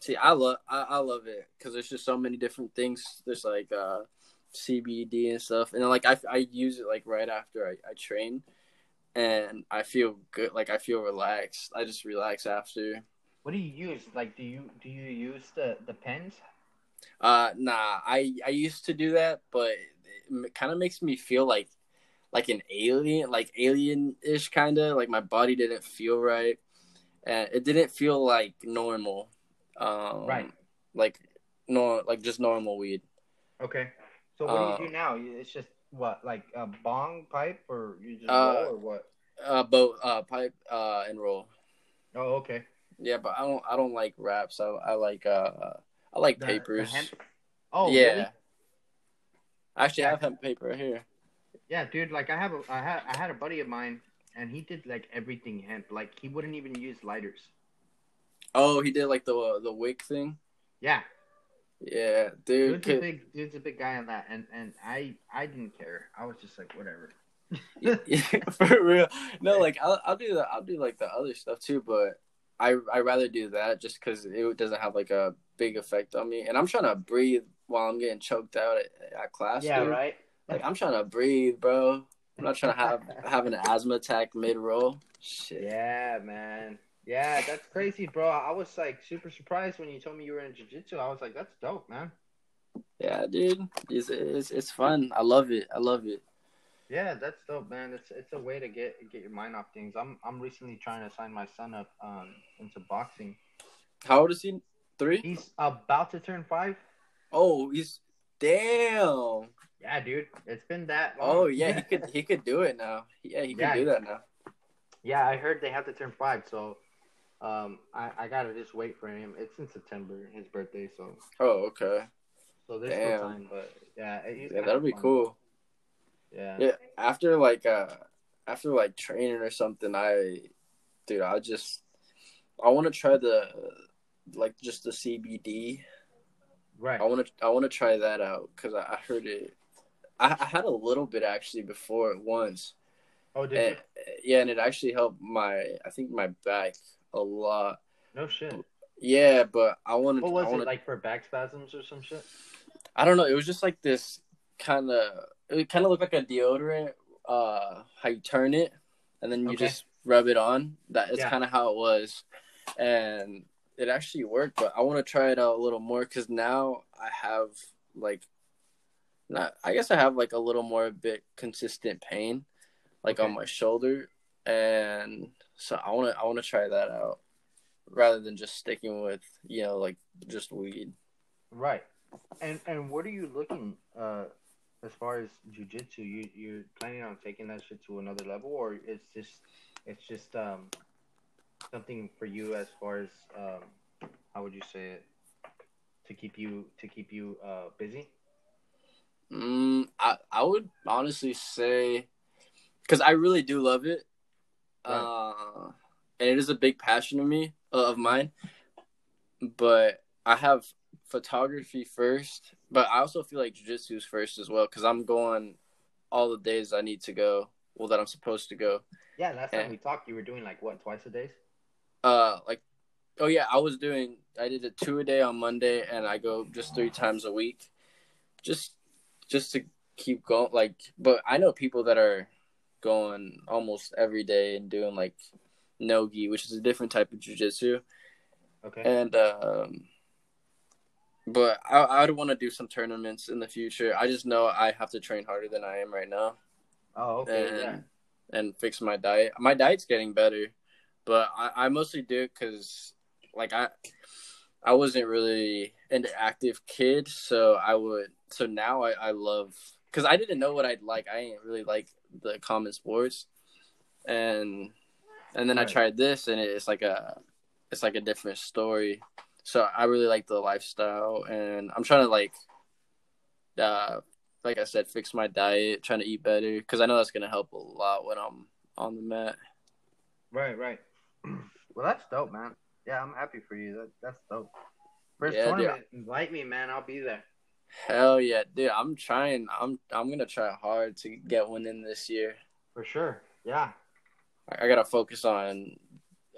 see, I love I, I love it because there's just so many different things. There's like uh, CBD and stuff, and then, like I I use it like right after I, I train, and I feel good. Like I feel relaxed. I just relax after. What do you use? Like, do you do you use the the pens? Uh, nah, I I used to do that, but it kind of makes me feel like like an alien, like alien ish kind of. Like my body didn't feel right, and it didn't feel like normal. Um, Right. Like no, like just normal weed. Okay. So what do Uh, you do now? It's just what, like a bong pipe, or you just Uh, roll, or what? Uh, both uh pipe uh and roll. Oh, okay. Yeah, but I don't I don't like wraps. I I like uh I like The- the papers. hemp- Oh, yeah. really? Actually, I have hemp paper right here. Yeah, dude. Like I have a, I had, I had a buddy of mine, and he did like everything hemp. Like he wouldn't even use lighters. Oh, he did like the the wick thing. Yeah, Yeah, dude. dude's a big, dude's a big guy on that, and and I, I didn't care. I was just like, whatever. Yeah, for real. No, like I'll, I'll do that. I'll do like the other stuff too, but I I rather do that just because it doesn't have like a big effect on me. And I'm trying to breathe while I'm getting choked out at, at class. yeah, dude. right. Like I'm trying to breathe, bro. I'm not trying to have have an asthma attack mid roll. Shit. Yeah, man. Yeah, that's crazy, bro. I was like super surprised when you told me you were in jiu-jitsu. I was like, that's dope, man. Yeah, dude. It's, it's it's fun. I love it. I love it. Yeah, that's dope, man. It's it's a way to get get your mind off things. I'm I'm recently trying to sign my son up um into boxing. How old is he? Three? He's about to turn five. Oh, he's damn. Yeah, dude. It's been that long. Oh yeah, he could he could do it now. Yeah, he can Yeah. do that now. yeah, I heard they have to turn five, so um I, I gotta just wait for him. It's in September, his birthday, so Oh, okay. so there's Damn. still time, but yeah, Yeah, that'll be fun. cool. Yeah. Yeah, after like uh after like training or something, I dude, I just I want to try the like just the CBD. Right. I want to I want to try that out because I, I heard it. I, I had a little bit actually before once, Oh, did and, yeah, and it actually helped my I think my back a lot. No shit. Yeah, but I wanted What was wanted, it like for back spasms or some shit? I don't know. It was just like this kind of. It kind of looked like a deodorant. Uh, how you turn it, and then you Okay. just rub it on. That is Yeah. kind of how it was, and it actually worked. But I want to try it out a little more because now I have like, not. I guess I have like a little more bit consistent pain, like on my shoulder, and so I want to. I want to try that out rather than just sticking with you know like just weed. Right. And and what are you looking uh as far as jujitsu? You you're planning on taking that shit to another level, or it's just it's just um something for you as far as um how would you say it to keep you to keep you uh busy? Mm, I I would honestly say because I really do love it, uh, and it is a big passion of me uh, of mine. But I have photography first, but I also feel like jujitsu is first as well because I'm going all the days I need to go. Well, that I'm supposed to go. Yeah, last Yeah. time we talked, you were doing like what twice a day? Uh, like, oh yeah, I was doing. I did it two a day on Monday, and I go just three times a week, just just to keep going. Like, but I know people that are going almost every day and doing like nogi, which is a different type of jujitsu, Okay. and um, but I I would want to do some tournaments in the future. I just know I have to train harder than I am right now. Oh, okay. and yeah. and fix my diet. My diet's getting better, but I, I mostly do it because like I I wasn't really an active kid, so I would so now I, I love because I didn't know what I'd like. I didn't really like the common sports, and and then I tried this, and it's like a it's like a different story. So I really like the lifestyle, and I'm trying to like, uh, like I said, fix my diet, trying to eat better because I know that's gonna help a lot when I'm on the mat. Right, right. Well, that's dope, man. Yeah, I'm happy for you. That that's dope. First Yeah, dude. tournament, invite me, man. I'll be there. Hell yeah, dude! I'm trying. I'm I'm gonna try hard to get one in this year. For sure. Yeah. I, I gotta focus on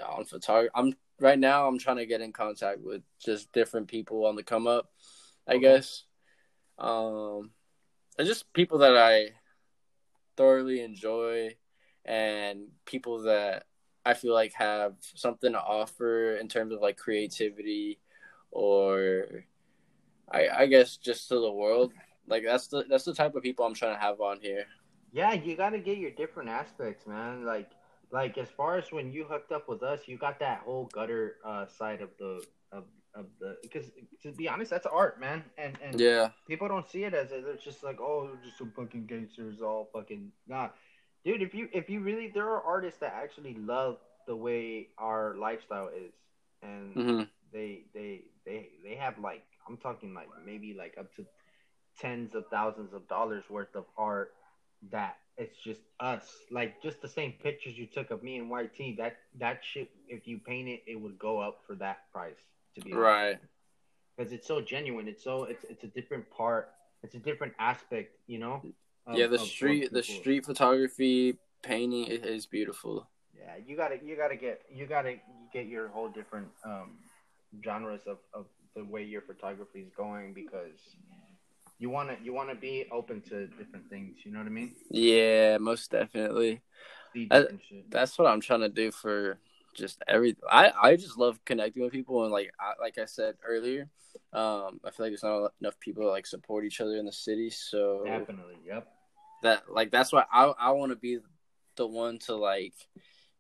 on photography. I'm right now. I'm trying to get in contact with just different people on the come up. I Okay. guess, um, and just people that I thoroughly enjoy, and people that I feel like have something to offer in terms of like creativity, or I I guess just to the world. Like that's the that's the type of people I'm trying to have on here. Yeah, you got to get your different aspects, man. Like, like as far as when you hooked up with us, you got that whole gutter uh, side of the of of the because to be honest, that's art, man. And and Yeah, people don't see it as it. It's just like, oh, they're just some fucking gangsters, all fucking nah, dude. If you if you really, there are artists that actually love the way our lifestyle is, and hmm they they they they have like I'm talking like maybe like up to tens of thousands of dollars worth of art that it's just us. Like just the same pictures you took of me and YT that that shit if you paint it it would go up for that price to be right. because it's so genuine. It's so it's it's a different part. It's a different aspect you know of- yeah, the street, the street photography painting is beautiful. yeah you gotta you gotta get you gotta get your whole different um genres of, of the way your photography is going because you want to you want to be open to different things you know what i mean Yeah, most definitely. I- That's what I'm trying to do for just every. I I just love connecting with people and like I, like I said earlier, um, I feel like there's not enough people that like support each other in the city. So definitely yep that like that's why I I want to be the one to like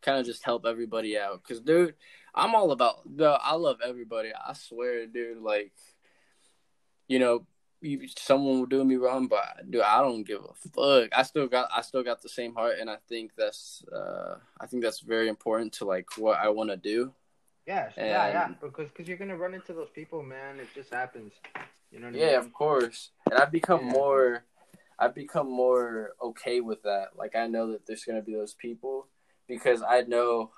kind of just help everybody out. Cause dude, I'm all about. Bro, I love everybody. I swear, dude. Like, you know, you, someone will do me wrong, but dude, I don't give a fuck. I still got I still got the same heart, and I think that's uh I think that's very important to like what I want to do. yeah yeah yeah because cause you're gonna run into those people man it just happens you know what I Yeah, mean? of course. And I've become Yeah. more I've become more okay with that. Like I know that there's gonna be those people because I know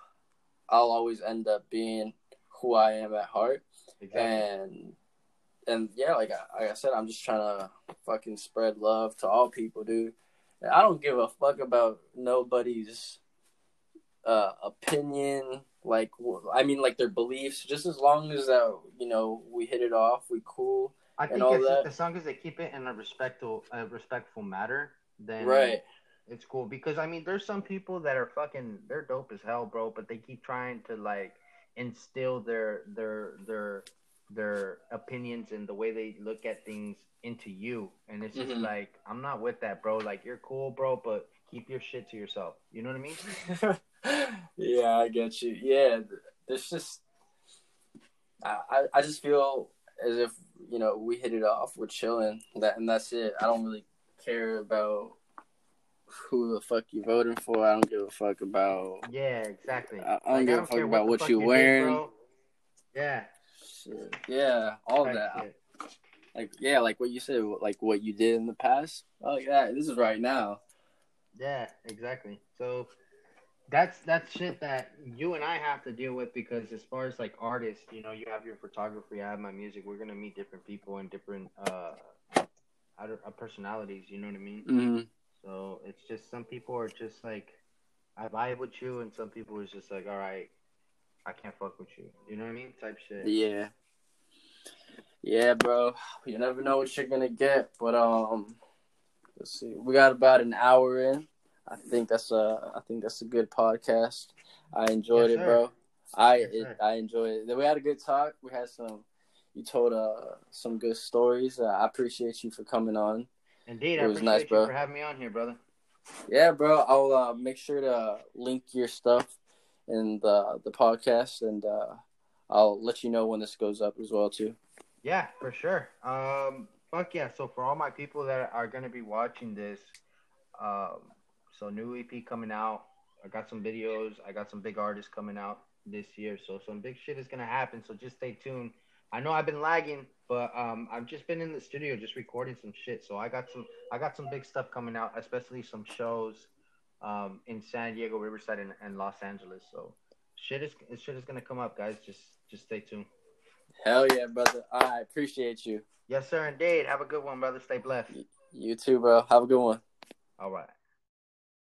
I'll always end up being who I am at heart. exactly And and yeah, like I, like I said, I'm just trying to fucking spread love to all people, dude. And I don't give a fuck about nobody's uh, opinion. Like, I mean, like their beliefs. Just as long as that, you know, we hit it off, we cool. I and think all as, that. as long as they keep it in a respectful a respectful matter then Right. It's cool because I mean, there's some people that are fucking, they're dope as hell, bro, but they keep trying to like instill their their their their opinions and the way they look at things into you, and it's just Mhm. like, I'm not with that, bro. Like, you're cool, bro, but keep your shit to yourself. You know what I mean? yeah, I get you. Yeah, there's just I, I I just feel as if you know we hit it off. We're chilling, that and that's it. I don't really care about who the fuck you voting for. I don't give a fuck about Yeah, exactly. I- I don't give a fuck about what fuck you did, wearing. bro. Yeah, shit. Yeah, all type that. shit. Like yeah, like what you said, like what you did in the past. Oh yeah, this is right now. Yeah, exactly. So that's that's shit that you and I have to deal with because as far as like artists, you know, you have your photography, I have my music. We're gonna meet different people and different uh, I uh personalities. You know what I mean? hmm So it's just some people are just like I vibe with you, and some people is just like, all right, I can't fuck with you. You know what I mean? Type shit. Yeah. Yeah, bro. You never know what you're gonna get, but um, let's see. We got about an hour in. I think that's a. I think that's a good podcast. I enjoyed Yes, it, bro. I Yes, it. I enjoyed it. We had a good talk. We had some you told uh some good stories. Uh, I appreciate you for coming on. Indeed, It I was appreciate nice, you bro. for having me on here, brother. Yeah, bro. I'll uh, make sure to link your stuff in the the podcast, and uh, I'll let you know when this goes up as well too. Yeah, for sure. Um, fuck yeah. So for all my people that are gonna be watching this, um, so new EP coming out. I got some videos. I got some big artists coming out this year. So some big shit is gonna happen. So just stay tuned. I know I've been lagging, but um, I've just been in the studio just recording some shit. So I got some, I got some big stuff coming out, especially some shows um, in San Diego, Riverside, and, and Los Angeles. So shit is shit is gonna come up, guys. Just just stay tuned. Hell yeah, brother. I appreciate you. Yes, sir. Indeed. Have a good one, brother. Stay blessed. You too, bro. Have a good one. All right.